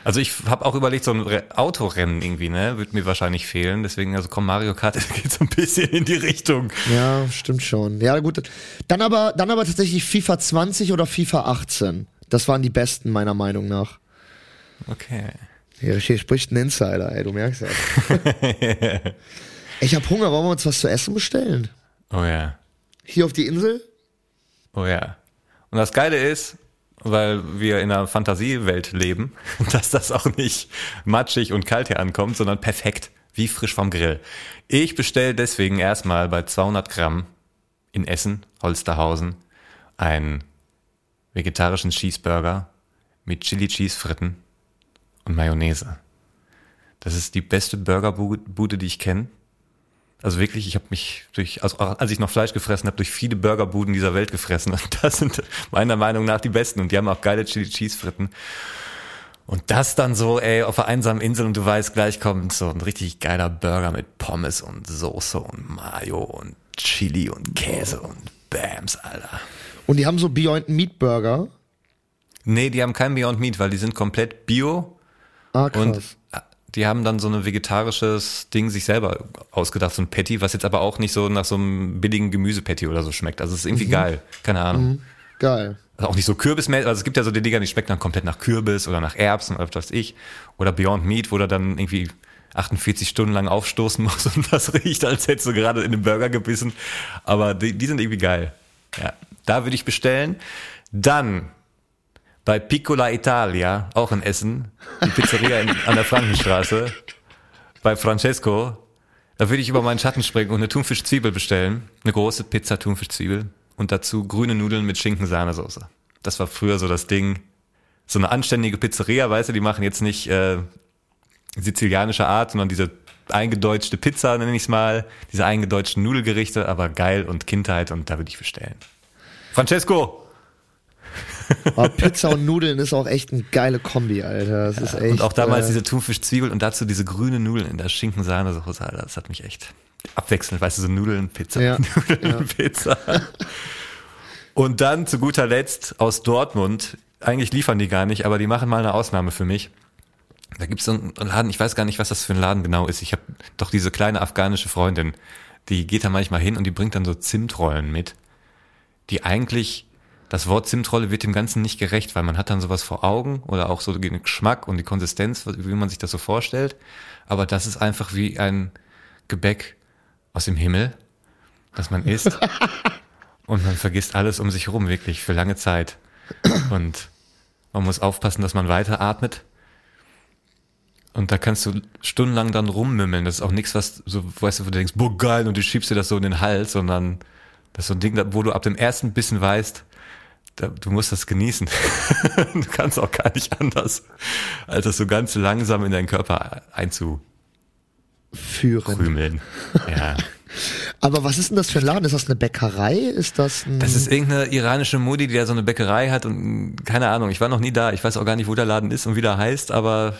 Also ich habe auch überlegt, so ein Autorennen irgendwie, ne, wird mir wahrscheinlich fehlen. Deswegen, also komm, Mario Kart geht so ein bisschen in die Richtung.
Ja, stimmt schon. Ja, gut. Dann aber, dann aber tatsächlich FIFA 20 oder FIFA 18. Das waren die besten, meiner Meinung nach.
Okay.
Hier, hier spricht ein Insider, ey, du merkst ja. ich habe Hunger, wollen wir uns was zu essen bestellen?
Oh ja.
Hier auf die Insel?
Oh ja. Und das Geile ist, weil wir in einer Fantasiewelt leben, dass das auch nicht matschig und kalt hier ankommt, sondern perfekt, wie frisch vom Grill. Ich bestelle deswegen erstmal bei 200 Gramm in Essen, Holsterhausen, einen vegetarischen Cheeseburger mit Chili Cheese Fritten und Mayonnaise. Das ist die beste Burgerbude, die ich kenne. Also wirklich, ich habe mich durch, also als ich noch Fleisch gefressen habe, durch viele Burgerbuden dieser Welt gefressen. Und das sind meiner Meinung nach die besten. Und die haben auch geile Chili Cheese Fritten. Und das dann so, ey, auf einer einsamen Insel und du weißt, gleich kommt so ein richtig geiler Burger mit Pommes und Soße und Mayo und Chili und Käse und Bams, Alter.
Und die haben so Beyond Meat Burger?
Nee, die haben kein Beyond Meat, weil die sind komplett bio.
Ah, krass.
Und die haben dann so ein vegetarisches Ding sich selber ausgedacht, so ein Patty, was jetzt aber auch nicht so nach so einem billigen Gemüsepatty oder so schmeckt. Also es ist irgendwie mhm. geil. Keine Ahnung. Mhm.
Geil.
Also auch nicht so kürbismäßig, also es gibt ja so die Dinger, die schmecken dann komplett nach Kürbis oder nach Erbsen oder was weiß ich. Oder Beyond Meat, wo du dann irgendwie 48 Stunden lang aufstoßen musst und das riecht, als hättest du gerade in den Burger gebissen. Aber die, die sind irgendwie geil. Ja, da würde ich bestellen. Dann bei Piccola Italia, auch in Essen, die Pizzeria in, an der Frankenstraße, bei Francesco, da würde ich über meinen Schatten springen und eine Thunfischzwiebel bestellen. Eine große Pizza Thunfischzwiebel und dazu grüne Nudeln mit Schinken-Sahnesoße. Das war früher so das Ding. So eine anständige Pizzeria, weißt du, die machen jetzt nicht äh, sizilianische Art, sondern diese eingedeutschte Pizza, nenne ich es mal, diese eingedeutschten Nudelgerichte, aber geil und Kindheit und da würde ich bestellen. Francesco,
aber Pizza und Nudeln ist auch echt eine geile Kombi, Alter. Das ja, ist echt,
und auch damals äh, diese Thunfischzwiebel und dazu diese grüne Nudeln in der Schinkensahnesoße, Alter. Das hat mich echt abwechselnd, weißt du, so Nudeln, Pizza, ja, Nudeln, ja. Pizza. Und dann zu guter Letzt aus Dortmund, eigentlich liefern die gar nicht, aber die machen mal eine Ausnahme für mich. Da gibt's so einen Laden, ich weiß gar nicht, was das für ein Laden genau ist. Ich habe doch diese kleine afghanische Freundin, die geht da manchmal hin und die bringt dann so Zimtrollen mit, die eigentlich das Wort Zimtrolle wird dem Ganzen nicht gerecht, weil man hat dann sowas vor Augen oder auch so den Geschmack und die Konsistenz, wie man sich das so vorstellt. Aber das ist einfach wie ein Gebäck aus dem Himmel, das man isst. und man vergisst alles um sich herum, wirklich, für lange Zeit. Und man muss aufpassen, dass man weiteratmet. Und da kannst du stundenlang dann rummümmeln. Das ist auch nichts, was so, weißt du, wo du denkst, boah, geil, und du schiebst dir das so in den Hals, sondern das ist so ein Ding, wo du ab dem ersten Bissen weißt, du musst das genießen. du kannst auch gar nicht anders, als das so ganz langsam in deinen Körper einzuführen. Krümeln. Ja.
Aber was ist denn das für ein Laden? Ist das eine Bäckerei? Ist das ein
Das ist irgendeine iranische Mutti, die da so eine Bäckerei hat und keine Ahnung, ich war noch nie da. Ich weiß auch gar nicht, wo der Laden ist und wie der heißt, aber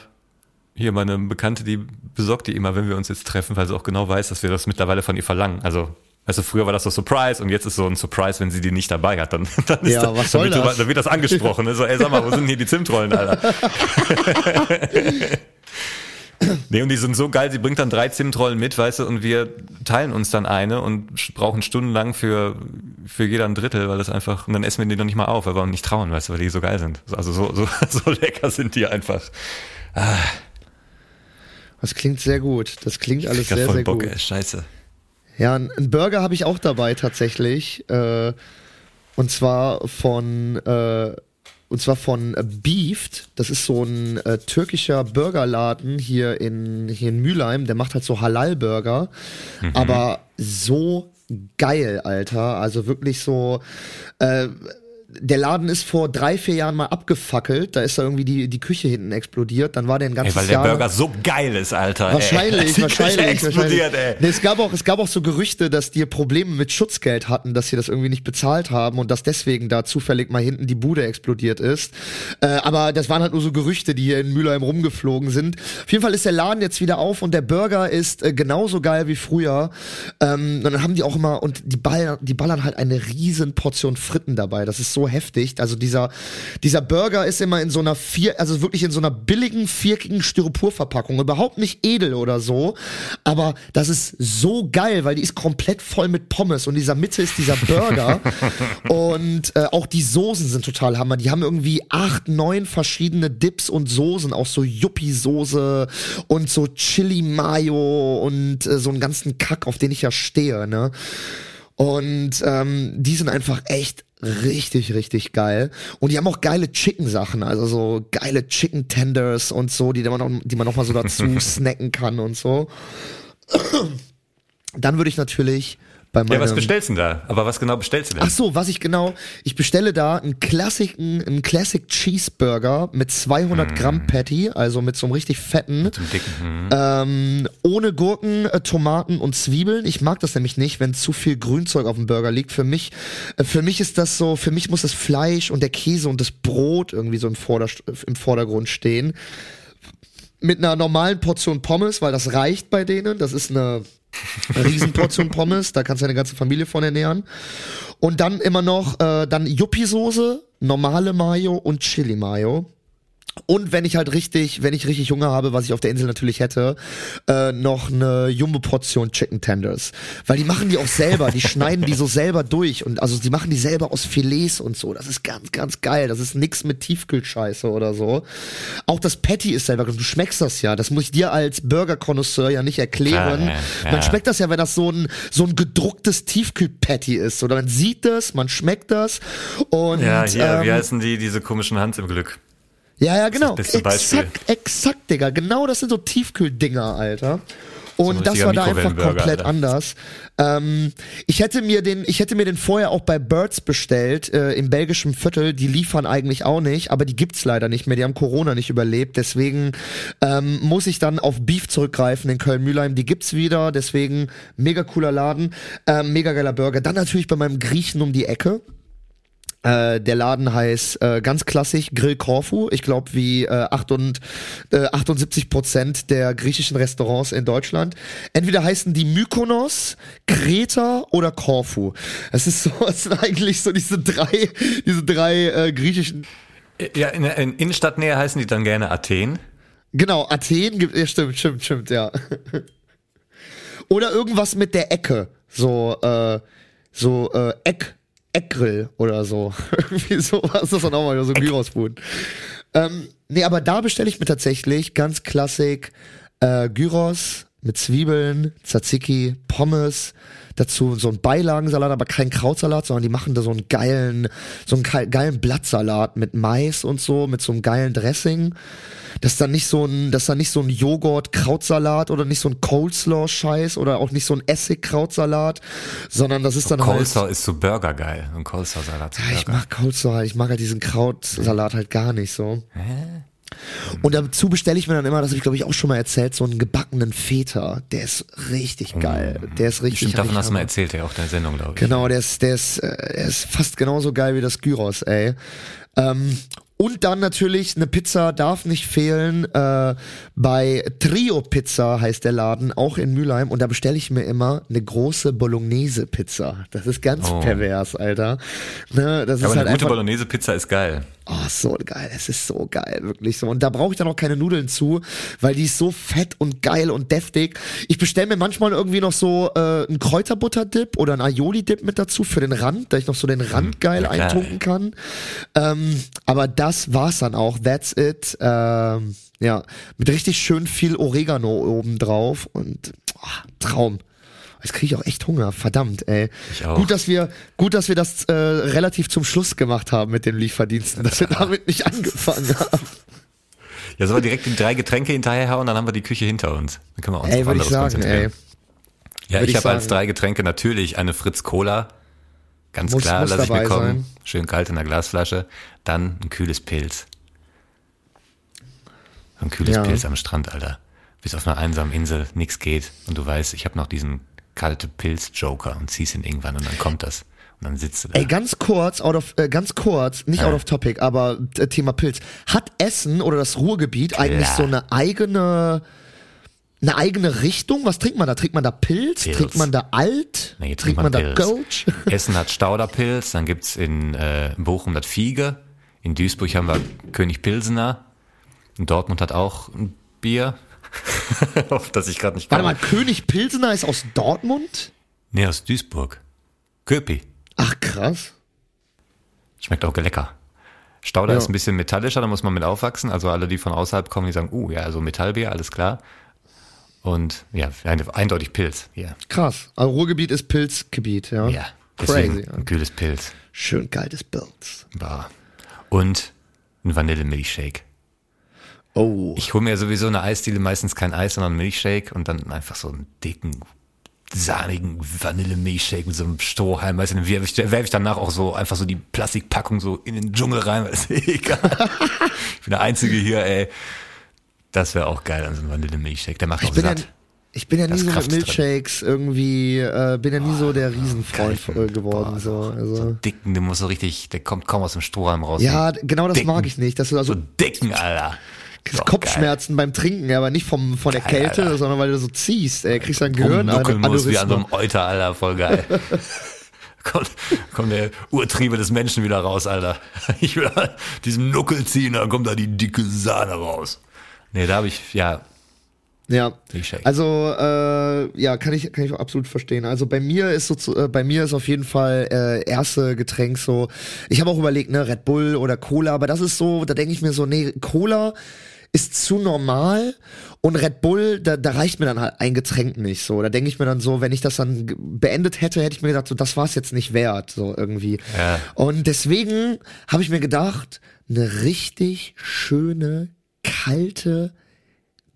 hier meine Bekannte, die besorgt die immer, wenn wir uns jetzt treffen, weil sie auch genau weiß, dass wir das mittlerweile von ihr verlangen. Also also früher war das so Surprise und jetzt ist so ein Surprise, wenn sie die nicht dabei hat. Dann, dann, ist
ja,
da,
was soll
dann,
das?
dann wird das angesprochen. Ne? So, ey, sag mal, wo sind hier die Zimtrollen, Alter? nee, und die sind so geil, sie bringt dann drei Zimtrollen mit, weißt du, und wir teilen uns dann eine und brauchen stundenlang für, für jeder ein Drittel, weil das einfach, und dann essen wir die noch nicht mal auf, weil wir uns nicht trauen, weißt du, weil die so geil sind. Also so, so, so lecker sind die einfach. Ah.
Das klingt sehr gut. Das klingt alles sehr,
voll
sehr
Bock,
gut.
ey, scheiße.
Ja, ein ein Burger habe ich auch dabei tatsächlich. Äh, und zwar von äh, und zwar von Beefed. Das ist so ein äh, türkischer Burgerladen hier in hier in Mülheim. Der macht halt so Halal-Burger, aber so geil, Alter. Also wirklich so. Äh, der Laden ist vor drei, vier Jahren mal abgefackelt. Da ist da irgendwie die, die Küche hinten explodiert. Dann war der ein ganzes
Ey, weil der
Jahr.
Burger so geil ist, Alter.
Wahrscheinlich,
ey. Die Küche
wahrscheinlich,
explodiert,
wahrscheinlich.
ey.
Nee, es gab auch, es gab auch so Gerüchte, dass die Probleme mit Schutzgeld hatten, dass sie das irgendwie nicht bezahlt haben und dass deswegen da zufällig mal hinten die Bude explodiert ist. Äh, aber das waren halt nur so Gerüchte, die hier in Mülheim rumgeflogen sind. Auf jeden Fall ist der Laden jetzt wieder auf und der Burger ist äh, genauso geil wie früher. Ähm, und dann haben die auch immer und die ballern, die ballern halt eine riesen Portion Fritten dabei. Das ist so heftig. Also dieser dieser Burger ist immer in so einer vier, also wirklich in so einer billigen viereckigen Styroporverpackung, überhaupt nicht edel oder so, aber das ist so geil, weil die ist komplett voll mit Pommes und in dieser Mitte ist dieser Burger und äh, auch die Soßen sind total hammer. Die haben irgendwie acht, neun verschiedene Dips und Soßen, auch so Yuppie-Soße und so Chili Mayo und äh, so einen ganzen Kack, auf den ich ja stehe, ne? Und ähm, die sind einfach echt richtig, richtig geil. Und die haben auch geile Chicken-Sachen, also so geile Chicken Tenders und so, die man noch, die man noch mal so dazu snacken kann und so. Dann würde ich natürlich
Ja, was bestellst du denn da? Aber was genau bestellst du denn?
Ach so, was ich genau, ich bestelle da einen Classic, einen Classic Cheeseburger mit 200 Gramm Patty, also mit so einem richtig fetten,
Zum dicken. Hm.
ähm, ohne Gurken, äh, Tomaten und Zwiebeln. Ich mag das nämlich nicht, wenn zu viel Grünzeug auf dem Burger liegt. Für mich, äh, für mich ist das so, für mich muss das Fleisch und der Käse und das Brot irgendwie so im, Vorderst im Vordergrund stehen. Mit einer normalen Portion Pommes, weil das reicht bei denen. Das ist eine Riesenportion Pommes, da kannst du deine ganze Familie von ernähren. Und dann immer noch äh, dann Yuppie-Soße, normale Mayo und Chili Mayo. Und wenn ich halt richtig, wenn ich richtig Hunger habe, was ich auf der Insel natürlich hätte, äh, noch eine Jumbo-Portion Chicken Tenders. Weil die machen die auch selber, die schneiden die so selber durch und also die machen die selber aus Filets und so. Das ist ganz, ganz geil. Das ist nix mit Tiefkühlscheiße oder so. Auch das Patty ist selber, du schmeckst das ja. Das muss ich dir als Burger-Konnoisseur ja nicht erklären.
Klar, ja,
Man
ja.
schmeckt das ja, wenn das so ein, so ein gedrucktes Tiefkühl-Patty ist. Oder man sieht das, man schmeckt das und
Ja, hier, wie
ähm,
heißen die, diese komischen Hand im Glück?
Ja, ja, genau.
das beste Beispiel.
Exakt, exakt, Digga. Genau das sind so Tiefkühldinger, Alter. Und
ein
das war da einfach komplett
Alter.
anders. Ähm, ich hätte mir den, ich hätte mir den vorher auch bei Birds bestellt, äh, im belgischen Viertel. Die liefern eigentlich auch nicht, aber die gibt's leider nicht mehr. Die haben Corona nicht überlebt. Deswegen ähm, muss ich dann auf Beef zurückgreifen in Köln-Mühlheim. Die gibt's wieder. Deswegen mega cooler Laden, ähm, mega geiler Burger. Dann natürlich bei meinem Griechen um die Ecke. Äh, der Laden heißt äh, ganz klassisch Grill Corfu. Ich glaube, wie äh, 8 und, äh, 78 Prozent der griechischen Restaurants in Deutschland. Entweder heißen die Mykonos, Kreta oder Corfu. Es ist so, es sind eigentlich so diese drei, diese drei äh, griechischen.
Ja, in, in Innenstadtnähe heißen die dann gerne Athen.
Genau, Athen gibt, ja, stimmt, stimmt, stimmt, ja. oder irgendwas mit der Ecke. So, äh, so, äh, Eck, Eckgrill oder so. Irgendwie sowas. Das ist dann auch mal so ein Gyrosfood. Ähm, nee, aber da bestelle ich mir tatsächlich ganz klassisch äh, Gyros mit Zwiebeln, Tzatziki, Pommes, dazu so ein Beilagensalat, aber kein Krautsalat, sondern die machen da so einen geilen, so einen ge- geilen Blattsalat mit Mais und so, mit so einem geilen Dressing. Das ist dann nicht so ein, das ist dann nicht so ein Joghurt-Krautsalat oder nicht so ein Coleslaw-Scheiß oder auch nicht so ein Essig-Krautsalat, sondern das ist dann halt.
Coleslaw ist so Burger geil. Ein Coleslaw-Salat.
Ja, ich mag Coleslaw, ich mag halt diesen Krautsalat halt gar nicht so. Und dazu bestelle ich mir dann immer, das habe ich glaube ich auch schon mal erzählt, so einen gebackenen Feta. Der ist richtig geil. Der ist richtig.
Stimmt, davon
richtig
hast du mal erzählt, ja, auch deine Sendung, glaube ich.
Genau, der ist, der ist, äh, der ist fast genauso geil wie das Gyros, ey. Ähm, und dann natürlich eine Pizza darf nicht fehlen. Äh, bei Trio Pizza heißt der Laden, auch in Mülheim. Und da bestelle ich mir immer eine große Bolognese Pizza. Das ist ganz
Oh.
pervers, Alter. Ne, das
Aber
ist
eine
halt
gute
einfach,
Bolognese-Pizza ist geil.
Oh, so geil. Es ist so geil, wirklich so. Und da brauche ich dann auch keine Nudeln zu, weil die ist so fett und geil und deftig. Ich bestelle mir manchmal irgendwie noch so äh, einen Kräuterbutter-Dip oder einen Aioli-Dip mit dazu für den Rand, da ich noch so den Rand geil
ja
eintunken kann. Ähm, aber das war's dann auch. That's it. Ähm, Ja, mit richtig schön viel Oregano oben drauf und oh, Traum. Jetzt kriege ich auch echt Hunger, verdammt, ey.
Ich auch.
Gut, dass wir, gut, dass wir das äh, relativ zum Schluss gemacht haben mit den Lieferdiensten, dass wir damit nicht angefangen haben.
Ja, sollen wir direkt die drei Getränke hinterherhauen, und dann haben wir die Küche hinter uns. Dann können wir uns
Ey,
auf
würde ich
anderes
sagen,
konzentrieren.
ey.
Ja,
Würd
ich habe als drei Getränke natürlich eine Fritz Cola. Ganz
Muss-
klar,
muss
lasse ich mir kommen.
sein.
Schön kalt in der Glasflasche. Dann ein kühles Pilz. Ein kühles
Ja.
Pilz am Strand, Alter. Bis auf einer einsamen Insel nichts geht. Und du weißt, ich habe noch diesen kalte Pilz-Joker und ziehst ihn irgendwann und dann kommt das. Und dann sitzt du da.
Ey, ganz kurz, out of, äh, ganz kurz, nicht
Ja.
out of topic, aber äh, Thema Pilz. Hat Essen oder das Ruhrgebiet eigentlich so eine eigene, eine eigene Richtung? Was trinkt man da? Trinkt man da Pilz?
Pilz.
Trinkt man da Alt?
Nee,
trinkt man da
Pilz.
Gulch?
Essen hat Stauderpilz, dann gibt's in äh, Bochum das Fiege. In Duisburg haben wir König Pilsener. In Dortmund hat auch ein Bier. Auf das ich gerade nicht
Warte mal, König Pilsener ist aus Dortmund?
Nee, aus Duisburg. Köpi.
Ach krass.
Schmeckt auch lecker. Stauder
Ja.
ist ein bisschen metallischer, da muss man mit aufwachsen. Also alle, die von außerhalb kommen, die sagen, uh, ja, also Metallbier, alles klar. Und ja, eindeutig Pilz. Ja,
Krass. Also Ruhrgebiet ist Pilzgebiet, ja.
ja.
Crazy. Ja.
ein kühles Pilz.
Schön kaltes Pilz.
Bah. Und ein Vanillemilchshake.
Oh.
Ich hole mir sowieso eine Eisdiele, meistens kein Eis, sondern einen Milchshake und dann einfach so einen dicken, sahnigen Vanillemilchshake mit so einem Strohhalm. Weißt du, dann werfe ich, werf ich danach auch so einfach so die Plastikpackung so in den Dschungel rein, weil ist egal. ich bin der Einzige hier, ey. Das wäre auch geil an so einem Vanillemilchshake. Der macht
Ich
auch
bin, ja,
satt.
ich bin ja nie so mit
Kraft drin.
Milchshakes irgendwie, äh, bin ja nie so der Riesenfreund
Geil.
äh, geworden.
Boah,
so.
So
Also.
dicken, der muss so richtig, der kommt kaum aus dem Strohhalm raus.
Ja, genau das
Dicken.
mag ich nicht. Dass du da
So
so
dicken, Alter. So,
Kopfschmerzen beim Trinken, aber nicht vom, von der
Geil,
Kälte,
Alter.
sondern weil du so ziehst. Ey, kriegst
Geil.
Gehirn
Rumnuckeln muss wie an so einem Euter, Alter. Voll geil. kommt, kommt der Urtriebe des Menschen wieder raus, Alter. Ich will an diesem Nuckel ziehen, dann kommt da die dicke Sahne raus. Nee, da habe ich, ja,
Ja. Also äh, ja, kann ich kann ich auch absolut verstehen. Also bei mir ist so zu, äh, bei mir ist auf jeden Fall äh, erste Getränk so. Ich habe auch überlegt, ne, Red Bull oder Cola, aber das ist so, da denke ich mir so, nee, Cola ist zu normal und Red Bull, da, da reicht mir dann halt ein Getränk nicht so. Da denke ich mir dann so, wenn ich das dann beendet hätte, hätte ich mir gedacht, so das war es jetzt nicht wert, so irgendwie.
Ja.
Und deswegen habe ich mir gedacht, eine richtig schöne kalte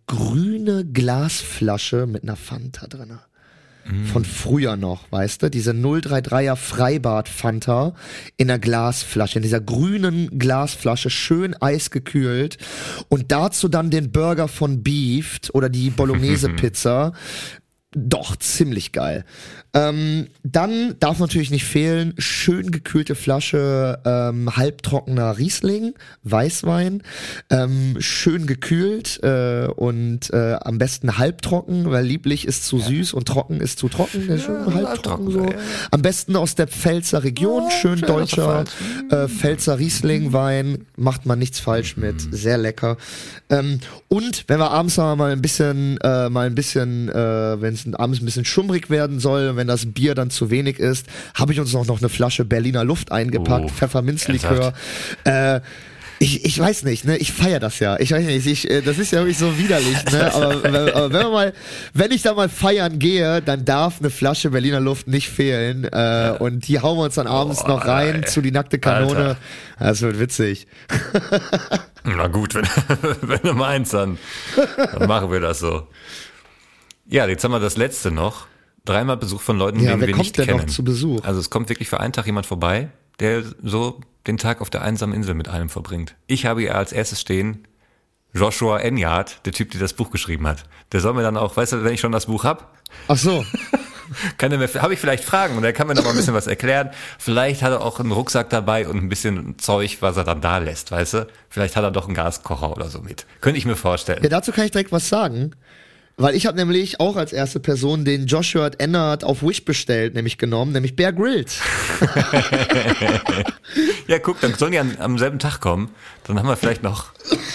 grüne Glasflasche mit einer Fanta drinne. Von früher noch, weißt du? Diese 033er Freibad Fanta in einer Glasflasche, in dieser grünen Glasflasche, schön eisgekühlt. Und dazu dann den Burger von Beefed oder die Bolognese Pizza. Doch, ziemlich geil. Ähm, dann darf natürlich nicht fehlen, schön gekühlte Flasche ähm, halbtrockener Riesling, Weißwein, ähm, schön gekühlt äh, und äh, am besten halbtrocken, weil lieblich ist zu süß und trocken ist zu trocken. Ja, halbtrocken
halbtrocken,
so.
ja, ja.
Am besten aus der Pfälzer Region, schön
schön
deutscher äh, Pfälzer Riesling-Wein, macht man nichts falsch mit, sehr lecker. Ähm, und wenn wir abends mal ein bisschen, äh, mal ein bisschen, äh, wenn es abends ein bisschen schummrig werden soll, wenn das Bier dann zu wenig ist, habe ich uns noch, noch eine Flasche Berliner Luft eingepackt,
Oh,
Pfefferminzlikör. Äh, ich, ich weiß nicht, ne? Ich feier das ja. Ich weiß nicht, ich, äh, das ist ja wirklich so widerlich, ne? Aber, wenn- aber wenn man mal, wenn ich da mal feiern gehe, dann darf eine Flasche Berliner Luft nicht fehlen. Äh, und die hauen wir uns dann abends
Boah,
noch rein
ey.
zu die nackte Kanone.
Alter.
Das wird witzig.
Na gut, wenn, wenn du meinst, dann, dann machen wir das so. Ja, jetzt haben wir das letzte noch. Dreimal Besuch von Leuten,
Ja,
denen
wer
wir
kommt
nicht
denn noch
kennen.
zu Besuch?
Also es kommt wirklich für einen Tag jemand vorbei, der so den Tag auf der einsamen Insel mit einem verbringt. Ich habe hier als erstes stehen Joshua Enyard, der Typ, der das Buch geschrieben hat. Der soll mir dann auch, weißt du, wenn ich schon das Buch hab,
Ach so.
kann er mir, habe ich vielleicht Fragen und er kann mir noch mal ein bisschen was erklären. Vielleicht hat er auch einen Rucksack dabei und ein bisschen Zeug, was er dann da lässt, weißt du? Vielleicht hat er doch einen Gaskocher oder so mit. Könnte ich mir vorstellen.
Ja, dazu kann ich direkt was sagen. Weil ich habe nämlich auch als erste Person den Joshua Ennard auf Wish bestellt, nämlich genommen, nämlich Bear Grylls.
Ja, guck, dann sollen die an, am selben Tag kommen. Dann haben wir vielleicht noch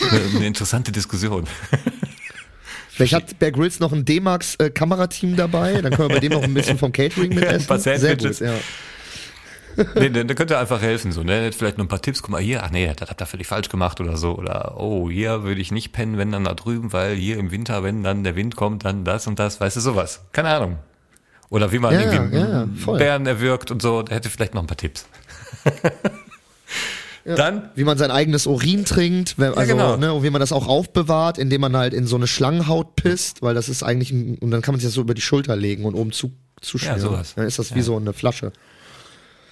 eine, eine interessante Diskussion.
Vielleicht hat Bear Grylls noch ein D-Max äh, Kamerateam dabei, dann können wir bei dem noch ein bisschen vom Catering
Ja, ein
mitessen.
paar
Sehr gut, ja.
Nee, der, der könnte einfach helfen, so, ne? Vielleicht noch ein paar Tipps, guck mal hier, ach nee, das hat er völlig falsch gemacht oder so. Oder oh, hier würde ich nicht pennen, wenn dann da drüben, weil hier im Winter, wenn dann der Wind kommt, dann das und das, weißt du, sowas. Keine Ahnung. Oder wie man
Ja,
irgendwie
ja, ja, voll.
Bären erwürgt und so, der hätte vielleicht noch ein paar Tipps. Dann
Wie man sein eigenes Urin trinkt, wenn, also,
genau.
ne, und wie man das auch aufbewahrt, indem man halt in so eine Schlangenhaut pisst, weil das ist eigentlich, ein, und dann kann man sich das so über die Schulter legen und oben zu, zuschnüren.
sowas.
Dann ist das wie so eine Flasche.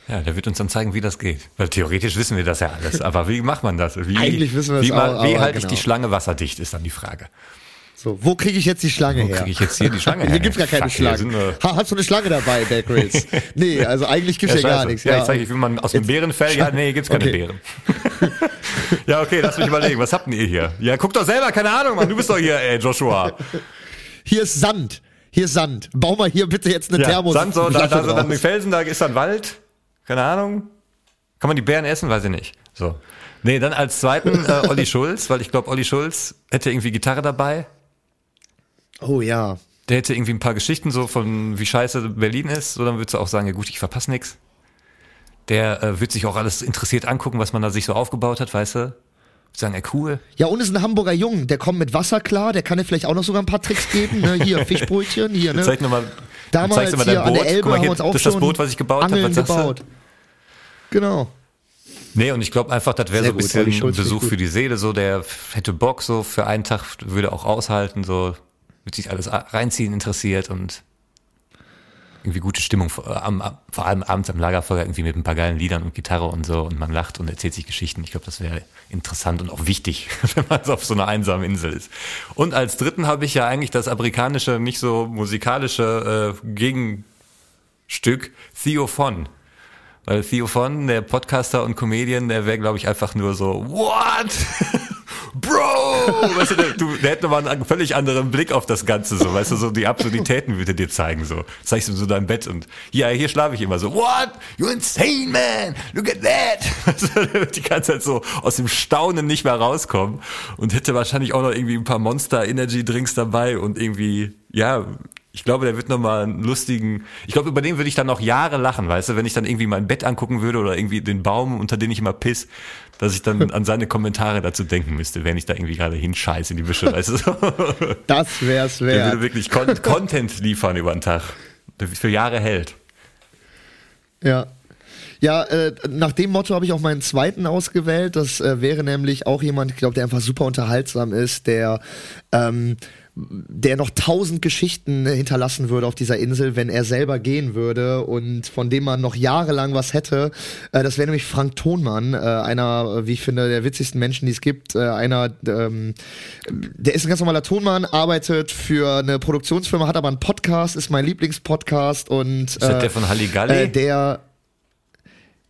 Ja, der wird uns dann zeigen, wie das geht. Weil theoretisch wissen wir das ja alles. Aber wie macht man das? Wie,
Eigentlich wissen wir es
wie, ma-
auch,
Wie halte ich
genau.
die Schlange wasserdicht, ist dann die Frage.
So, wo kriege ich jetzt die Schlange
Wo
her?
kriege ich jetzt hier die Schlange her?
Hier gibt's gar keine
Fuck, hier wir-
Ha, hast du eine Schlange dabei, Bear Grylls? nee, also eigentlich gibt's ja, gar
scheiße.
nichts.
Ja, ich zeige euch, wie man aus dem Bärenfell, ja, nee, gibt's keine
Okay.
Beeren. ja, okay, lass mich überlegen, was habt denn ihr hier? Ja, guck doch selber, keine Ahnung, Mann, du bist doch hier, ey, Joshua.
Hier ist Sand. Hier ist Sand. Bau mal hier bitte jetzt eine
Ja,
Thermos.
Sand so, da, da sind dann. Felsen, da ist dann Wald, keine Ahnung. Kann man die Bären essen? Weiß ich nicht. So. Nee, dann als zweiten äh, Olli Schulz, weil ich glaube, Olli Schulz hätte irgendwie Gitarre dabei.
Oh ja.
Der hätte irgendwie ein paar Geschichten so von wie scheiße Berlin ist, so dann würdest du auch sagen, ja gut, ich verpasse nix. Der äh, wird sich auch alles interessiert angucken, was man da sich so aufgebaut hat, weißt du? Sagen, ey, cool.
Ja, und ist ein Hamburger Jung, der kommt mit Wasser klar, der kann dir vielleicht auch noch sogar ein paar Tricks geben. Ne? Hier, Fischbrötchen, hier, ne?
Zeig nochmal.
Damals hier an der Elbe
Guck mal, hier, das ist das Boot, was ich gebaut habe. Was du?
gebaut. Genau.
Nee, und ich glaube einfach, das wäre so ein bisschen
ich
Besuch für die Seele, so der hätte Bock so für einen Tag, würde auch aushalten, so wird sich alles reinziehen interessiert und irgendwie gute Stimmung, vor, äh, vor allem abends am Lagerfeuer irgendwie mit ein paar geilen Liedern und Gitarre und so und man lacht und erzählt sich Geschichten. Ich glaube, das wäre interessant und auch wichtig, wenn man auf so einer einsamen Insel ist. Und als dritten habe ich ja eigentlich das amerikanische, nicht so musikalische äh, Gegenstück Theo Von. Weil Theo Von, der Podcaster und Comedian, der wäre, glaube ich, einfach nur so, what? Bro! Weißt du, der, du, der hätte nochmal einen völlig anderen Blick auf das Ganze, so, weißt du, so die Absurditäten würde dir zeigen, so. Zeigst du so dein Bett und, ja, hier schlafe ich immer so, what? You insane, man! Look at that! Weißt du, der wird die ganze Zeit so aus dem Staunen nicht mehr rauskommen und hätte wahrscheinlich auch noch irgendwie ein paar Monster Energy Drinks dabei und irgendwie, ja, ich glaube, der wird nochmal einen lustigen, ich glaube, über den würde ich dann noch Jahre lachen, weißt du, wenn ich dann irgendwie mein Bett angucken würde oder irgendwie den Baum, unter den ich immer piss, dass ich dann an seine Kommentare dazu denken müsste, wenn ich da irgendwie gerade hinscheiße in die Büsche, weißt du. so.
Das wär's
Der
wert.
würde wirklich Con Content liefern über den Tag, der für Jahre hält.
Ja. Ja, äh, nach dem Motto habe ich auch meinen zweiten ausgewählt. Das äh, wäre nämlich auch jemand, ich glaube, der einfach super unterhaltsam ist, der ähm, der noch tausend Geschichten hinterlassen würde auf dieser Insel, wenn er selber gehen würde und von dem man noch jahrelang was hätte. Äh, das wäre nämlich Frank Thonmann, äh, einer, äh, wie ich finde, der witzigsten Menschen, die es gibt. Äh, einer, ähm, der ist ein ganz normaler Tonmann, arbeitet für eine Produktionsfirma, hat aber einen Podcast, ist mein Lieblingspodcast und
Ist das der von Halligalli?
äh, der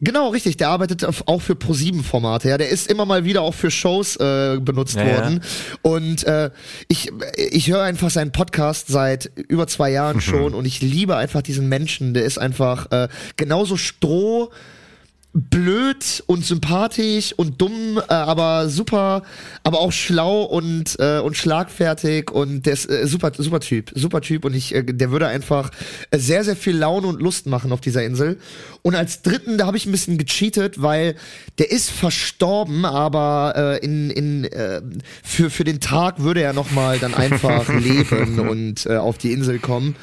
Genau, richtig. Der arbeitet auch für Pro-7-Formate. Ja, der ist immer mal wieder auch für Shows äh, benutzt
Ja, ja.
worden. Und äh, ich, ich höre einfach seinen Podcast seit über zwei
Mhm.
Jahren schon und ich liebe einfach diesen Menschen. Der ist einfach äh, genauso stroh blöd und sympathisch und dumm, äh, aber super, aber auch schlau und äh, und schlagfertig und der ist äh, super super Typ, super Typ und ich äh, der würde einfach äh, sehr sehr viel Laune und Lust machen auf dieser Insel. Und als dritten, da habe ich ein bisschen gecheatet, weil der ist verstorben, aber äh, in in äh, für für den Tag würde er noch mal dann einfach leben und äh, auf die Insel kommen.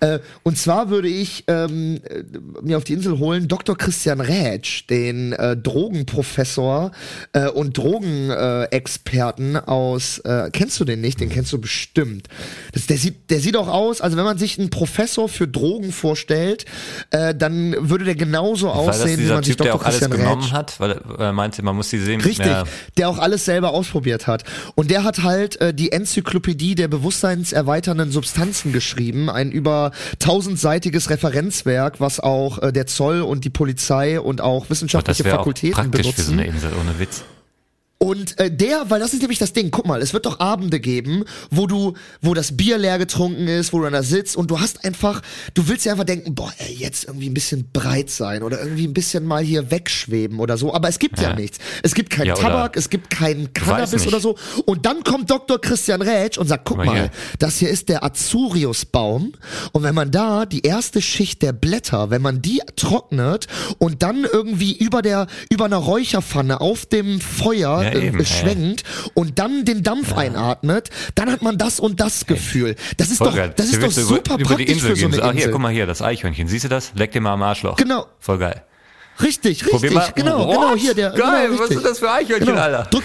Äh, und zwar würde ich ähm, äh, mir auf die Insel holen Dr. Christian Rätsch, den äh, Drogenprofessor äh, und Drogenexperten Experten aus. Äh, kennst du den nicht? Den kennst du bestimmt. Das, der sieht, der sieht auch aus. Also wenn man sich einen Professor für Drogen vorstellt, äh, dann würde der genauso
War
aussehen, wie man sich
Typ, der
Dr. Christian
genommen
Rätsch
hat, weil er- meinte, man muss die sehen.
Richtig,
Ja.
der auch alles selber ausprobiert hat. Und der hat halt die Enzyklopädie der bewusstseinserweiternden Substanzen geschrieben, ein über tausendseitiges Referenzwerk, was auch äh, der Zoll und die Polizei und auch
Das
wissenschaftliche
wäre auch
Fakultäten
praktisch für so
benutzen.
eine Insel, ohne Witz.
Und äh, der, weil das ist nämlich das Ding, guck mal, es wird doch Abende geben, wo du, wo das Bier leer getrunken ist, wo du dann da sitzt und du hast einfach, du willst ja einfach denken, boah, ey, jetzt irgendwie ein bisschen breit sein oder irgendwie ein bisschen mal hier wegschweben oder so, aber es gibt ja,
Ja.
nichts. Es gibt keinen
Ja,
Tabak, es gibt keinen Cannabis oder so und dann kommt Dr. Christian Rätsch und sagt, guck
mal
mal, das hier ist der Azuriusbaum und wenn man da die erste Schicht der Blätter, wenn man die trocknet und dann irgendwie über der über einer Räucherpfanne auf dem Feuer
Ja, eben, ey.
schwenkt und dann den Dampf einatmet, dann hat man das und das Gefühl. Das ist
Voll
doch
geil.
das ist doch super
über, über
praktisch
Insel
für so eine
Ach hier,
Insel.
guck mal hier, das Eichhörnchen. Siehst du das? Leck dir mal am Arschloch.
Genau.
Voll geil.
Richtig, richtig,
Probier mal.
genau,
What?
genau hier der
Geil,
genau,
was ist das für Eichhörnchen,
Genau.
Alter?
Drück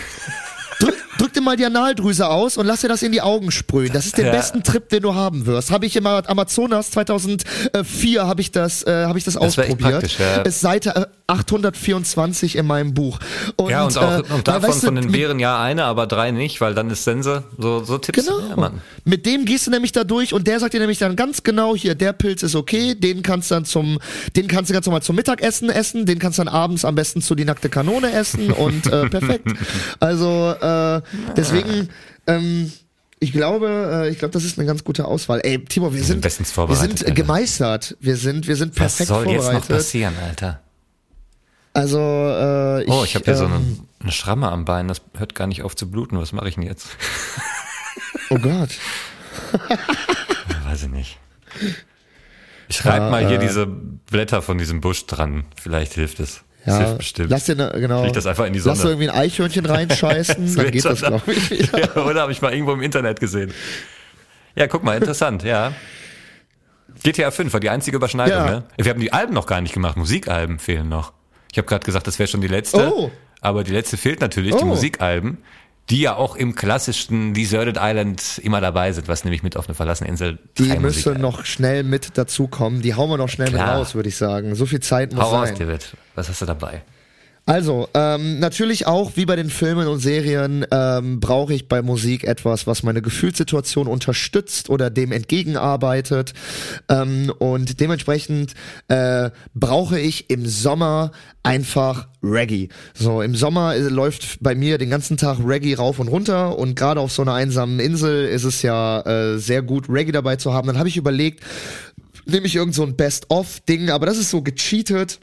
dir mal die Analdrüse aus und lass dir das in die Augen sprühen. Das ist der
Ja.
besten Trip, den du haben wirst. Habe ich im Amazonas 2004 habe ich das äh, habe ich das,
Das echt
ausprobiert.
ja.
Ist Seite äh, 824 in meinem Buch. Und,
Ja, und auch
äh,
und davon
weißt du,
von den Bären ja eine, aber drei nicht, weil dann ist Sense. So, so Tipps.
Genau.
Ja, Mann.
Mit dem gehst du nämlich da durch und der sagt dir nämlich dann ganz genau hier, der Pilz ist okay, den kannst du dann zum, den kannst du ganz normal zum Mittagessen essen, den kannst du dann abends am besten zu die nackte Kanone essen und äh, perfekt. Also äh, deswegen, ähm, ich glaube, äh, ich glaube, das ist eine ganz gute Auswahl. Ey, Timo, wir sind,
bestens
wir
vorbereitet,
sind äh, gemeistert, wir sind, wir sind
Was
perfekt
soll jetzt noch
vorbereitet.
passieren, Alter?
Also äh, ich,
Oh, ich habe hier so eine,
ähm,
eine Schramme am Bein, das hört gar nicht auf zu bluten. Was mache ich denn jetzt?
Oh Gott.
Weiß ich nicht. Ich reib mal hier diese Blätter von diesem Busch dran. Vielleicht hilft es. Das
Ja,
bestimmt.
lass dir ne, genau.
Leg das einfach in die
Lass
Sonne.
du irgendwie ein Eichhörnchen reinscheißen, dann geht das, glaube ich, wieder.
Ja, oder habe ich mal irgendwo im Internet gesehen. Ja, guck mal, interessant, ja. GTA 5 war die einzige Überschneidung,
Ja.
ne? Wir haben die Alben noch gar nicht gemacht, Musikalben fehlen noch. Ich habe gerade gesagt, das wäre schon die letzte,
Oh.
aber die letzte fehlt natürlich, die
Oh.
Musikalben, die ja auch im klassischen Deserted Island immer dabei sind, was nämlich mit auf eine verlassene Insel
Die müssen noch schnell mit dazukommen. Die hauen wir noch schnell
Klar.
mit raus, würde ich sagen. So viel Zeit muss
Hau raus,
sein.
David. Was hast du dabei?
Also, ähm, natürlich auch, wie bei den Filmen und Serien, ähm, brauche ich bei Musik etwas, was meine Gefühlssituation unterstützt oder dem entgegenarbeitet. Ähm, und dementsprechend äh, brauche ich im Sommer einfach Reggae. So, im Sommer äh, läuft bei mir den ganzen Tag Reggae rauf und runter und gerade auf so einer einsamen Insel ist es ja äh, sehr gut, Reggae dabei zu haben. Dann habe ich überlegt, nehme ich irgend so ein Best-of-Ding, aber das ist so gecheatet.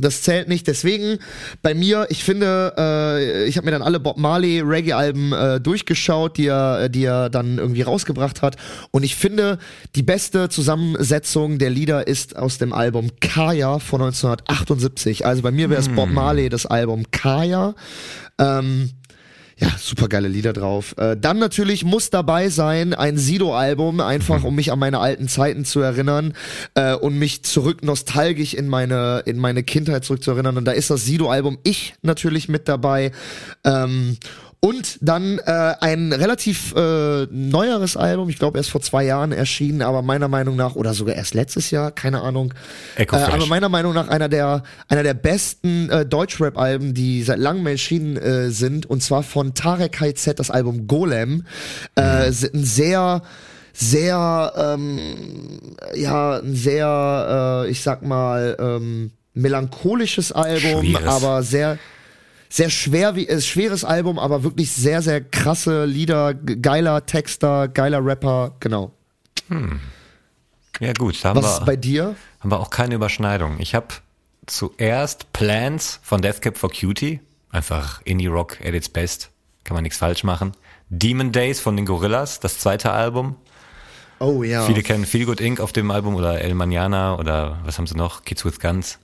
Das zählt nicht. Deswegen bei mir, ich finde, äh, ich habe mir dann alle Bob Marley Reggae-Alben äh, durchgeschaut, die er, die er dann irgendwie rausgebracht hat. Und ich finde, die beste Zusammensetzung der Lieder ist aus dem Album Kaya von 1978. Also bei mir wäre es Bob Marley, das Album Kaya. Ähm, ja, super geile Lieder drauf. Äh, dann natürlich muss dabei sein ein Sido-Album, einfach um mich an meine alten Zeiten zu erinnern äh, und mich zurück nostalgisch in meine in meine Kindheit zurück zu erinnern. Und da ist das Sido-Album Ich natürlich mit dabei. Ähm, und dann äh, ein relativ äh, neueres Album, ich glaube erst vor zwei Jahren erschienen, aber meiner Meinung nach, oder sogar erst letztes Jahr, keine Ahnung.
Echo
Äh,
Fresh.
aber meiner Meinung nach einer der einer der besten äh, Deutschrap-Alben, die seit langem erschienen äh, sind, und zwar von Tarek KZ, das Album Golem. Äh, sind ein sehr sehr ähm, ja ein sehr äh, ich sag mal ähm, melancholisches Album,
Schweres.
aber sehr sehr schwer wie äh, schweres Album, aber wirklich sehr sehr krasse Lieder, ge- geiler Texter, geiler Rapper, genau.
Ja gut, da haben
Was
wir,
ist bei dir?
haben wir auch keine Überschneidung. Ich habe zuerst Plans von Death Cab for Cutie, einfach Indie Rock at its best, kann man nichts falsch machen. Demon Days von den Gorillas, das zweite Album.
Oh ja.
Viele kennen Feel Good Inc. auf dem Album oder El Manana oder was haben sie noch? Kids with Guns.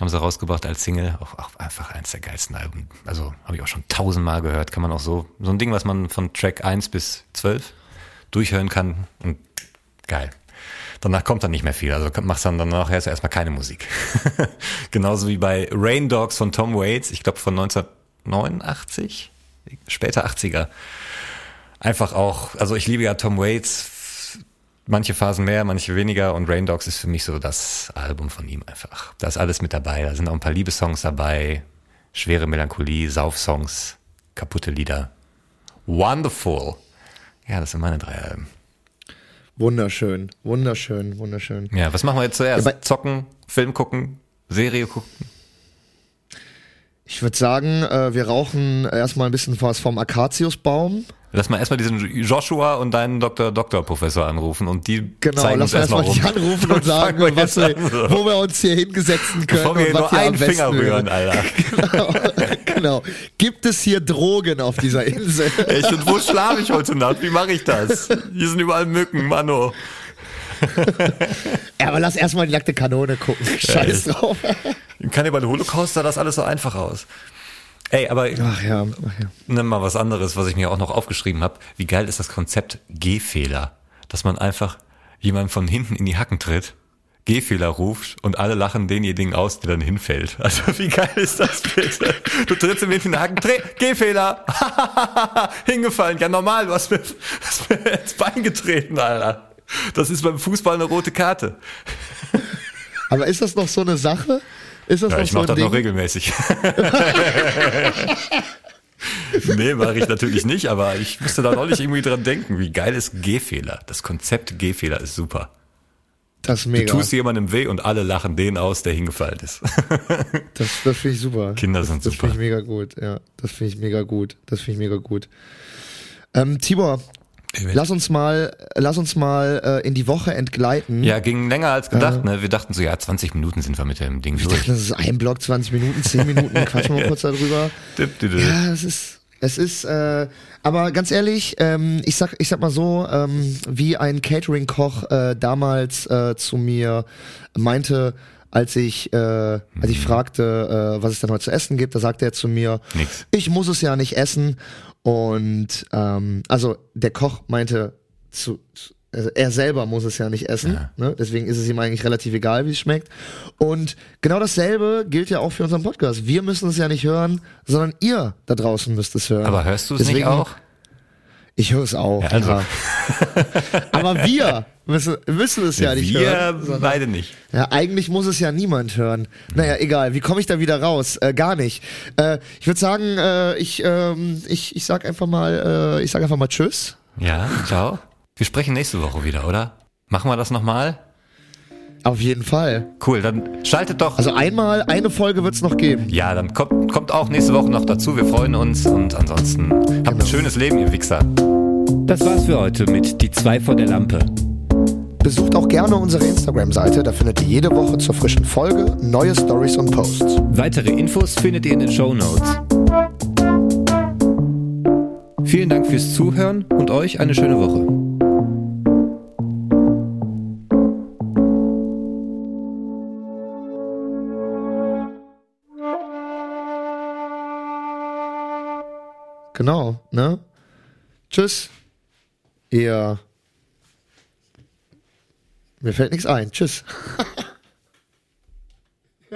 Haben sie rausgebracht als Single. Auch, auch einfach eins der geilsten Alben. Also habe ich auch schon tausendmal gehört. Kann man auch so. So ein Ding, was man von Track 1 bis 12 durchhören kann. Und geil. Danach kommt dann nicht mehr viel. Also machst dann danach erst erstmal keine Musik. Genauso wie bei Rain Dogs von Tom Waits. Ich glaube von 1989. Später 80er. Einfach auch, also ich liebe ja Tom Waits manche Phasen mehr, manche weniger und Rain Dogs ist für mich so das Album von ihm einfach. Da ist alles mit dabei. Da sind auch ein paar Liebessongs dabei, schwere Melancholie, Saufsongs, kaputte Lieder. Wonderful. Ja, das sind meine drei Alben.
Wunderschön, wunderschön, wunderschön.
Ja, was machen wir jetzt zuerst?
Ja,
Zocken, Film gucken, Serie gucken?
Ich würde sagen, äh, wir rauchen erstmal ein bisschen was vom Akaziusbaum.
Lass mal erstmal diesen Joshua und deinen Dr. Doktor Professor anrufen und die
Genau,
zeigen
lass
uns
erstmal
rum.
die anrufen und sagen,
wir
was wir, wo wir uns hier hingesetzen können
Bevor wir
und was
nur einen Finger rühren. Alter.
Genau, genau. Gibt es hier Drogen auf dieser Insel?
Echt, und wo schlafe ich heute Nacht? Wie mache ich das? Hier sind überall Mücken, Mano.
Ja, aber lass erstmal die nackte Kanone gucken. Scheiß drauf.
Im Kannibal Holocaust sah das alles so einfach aus. Ey, aber
Ach ja, ach ja.
nimm mal was anderes, was ich mir auch noch aufgeschrieben habe. Wie geil ist das Konzept Gehfehler? Dass man einfach jemanden von hinten in die Hacken tritt, Gehfehler ruft und alle lachen denjenigen aus, der dann hinfällt. Also wie geil ist das bitte? Du trittst ihm hinten in die Hacken, dreh, Gehfehler, hingefallen. Ja normal, du hast mir, hast mir ins Bein getreten, Alter. Das ist beim Fußball eine rote Karte.
Aber ist das noch so eine Sache? Ist das
Ja, ich
so
mache das
Ding?
noch regelmäßig. nee, mache ich natürlich nicht, aber ich musste da neulich irgendwie dran denken. Wie geil ist Gehfehler? Das Konzept Gehfehler ist super.
Das ist
Du
mega.
tust jemandem weh und alle lachen den aus, der hingefallen ist.
Das, das finde ich super.
Kinder
das,
sind
das
super.
finde ich mega gut. Ja, das finde ich mega gut. Das finde ich mega gut. Ähm, Tibor, lass uns mal, lass uns mal äh, in die Woche entgleiten.
Ja, ging länger als gedacht. Ne? Wir dachten so, ja, 20 Minuten sind wir mit dem Ding
Ich dachte,
durch.
das ist ein Block, 20 Minuten, 10 Minuten, quatschen wir mal kurz darüber. Ja, es ist, es ist, äh, aber ganz ehrlich, ähm, ich sag, ich sag mal so, ähm, wie ein Catering-Koch äh, damals äh, zu mir meinte, als ich, äh, als
Mhm.
ich fragte, äh, was es denn heute zu essen gibt, da sagte er zu mir,
Nix.
ich muss es ja nicht essen. Und ähm, also der Koch meinte zu, zu also er selber muss es ja nicht essen, ne? deswegen ist es ihm eigentlich relativ egal, wie es schmeckt. Und genau dasselbe gilt ja auch für unseren Podcast. Wir müssen es ja nicht hören, sondern ihr da draußen müsst es hören.
Aber hörst du es nicht
Deswegen-
auch?
Ich höre es auch.
Ja, also.
ja. Aber wir müssen, müssen es ja nicht
wir
hören. sondern-
beide nicht.
ja, eigentlich muss es ja niemand hören. Naja, egal. Wie komme ich da wieder raus? Äh, gar nicht. Äh, ich würde sagen, äh, ich, ähm, ich, ich sag einfach mal, äh, ich sag einfach mal Tschüss.
Ja, ciao. Wir sprechen nächste Woche wieder, oder? Machen wir das nochmal?
Auf jeden Fall.
Cool, dann schaltet doch.
Also einmal, eine Folge wird's noch geben.
ja, dann kommt, kommt auch nächste Woche noch dazu. Wir freuen uns und ansonsten habt
Genau.
ein schönes Leben, ihr Wichser.
Das war's für heute mit Die zwei vor der Lampe.
Besucht auch gerne unsere Instagram-Seite, da findet ihr jede Woche zur frischen Folge neue Stories und Posts.
Weitere Infos findet ihr in den Show Notes. Vielen Dank fürs Zuhören und euch eine schöne Woche.
Genau, ne? Tschüss. Ihr. Mir fällt nichts ein. Tschüss.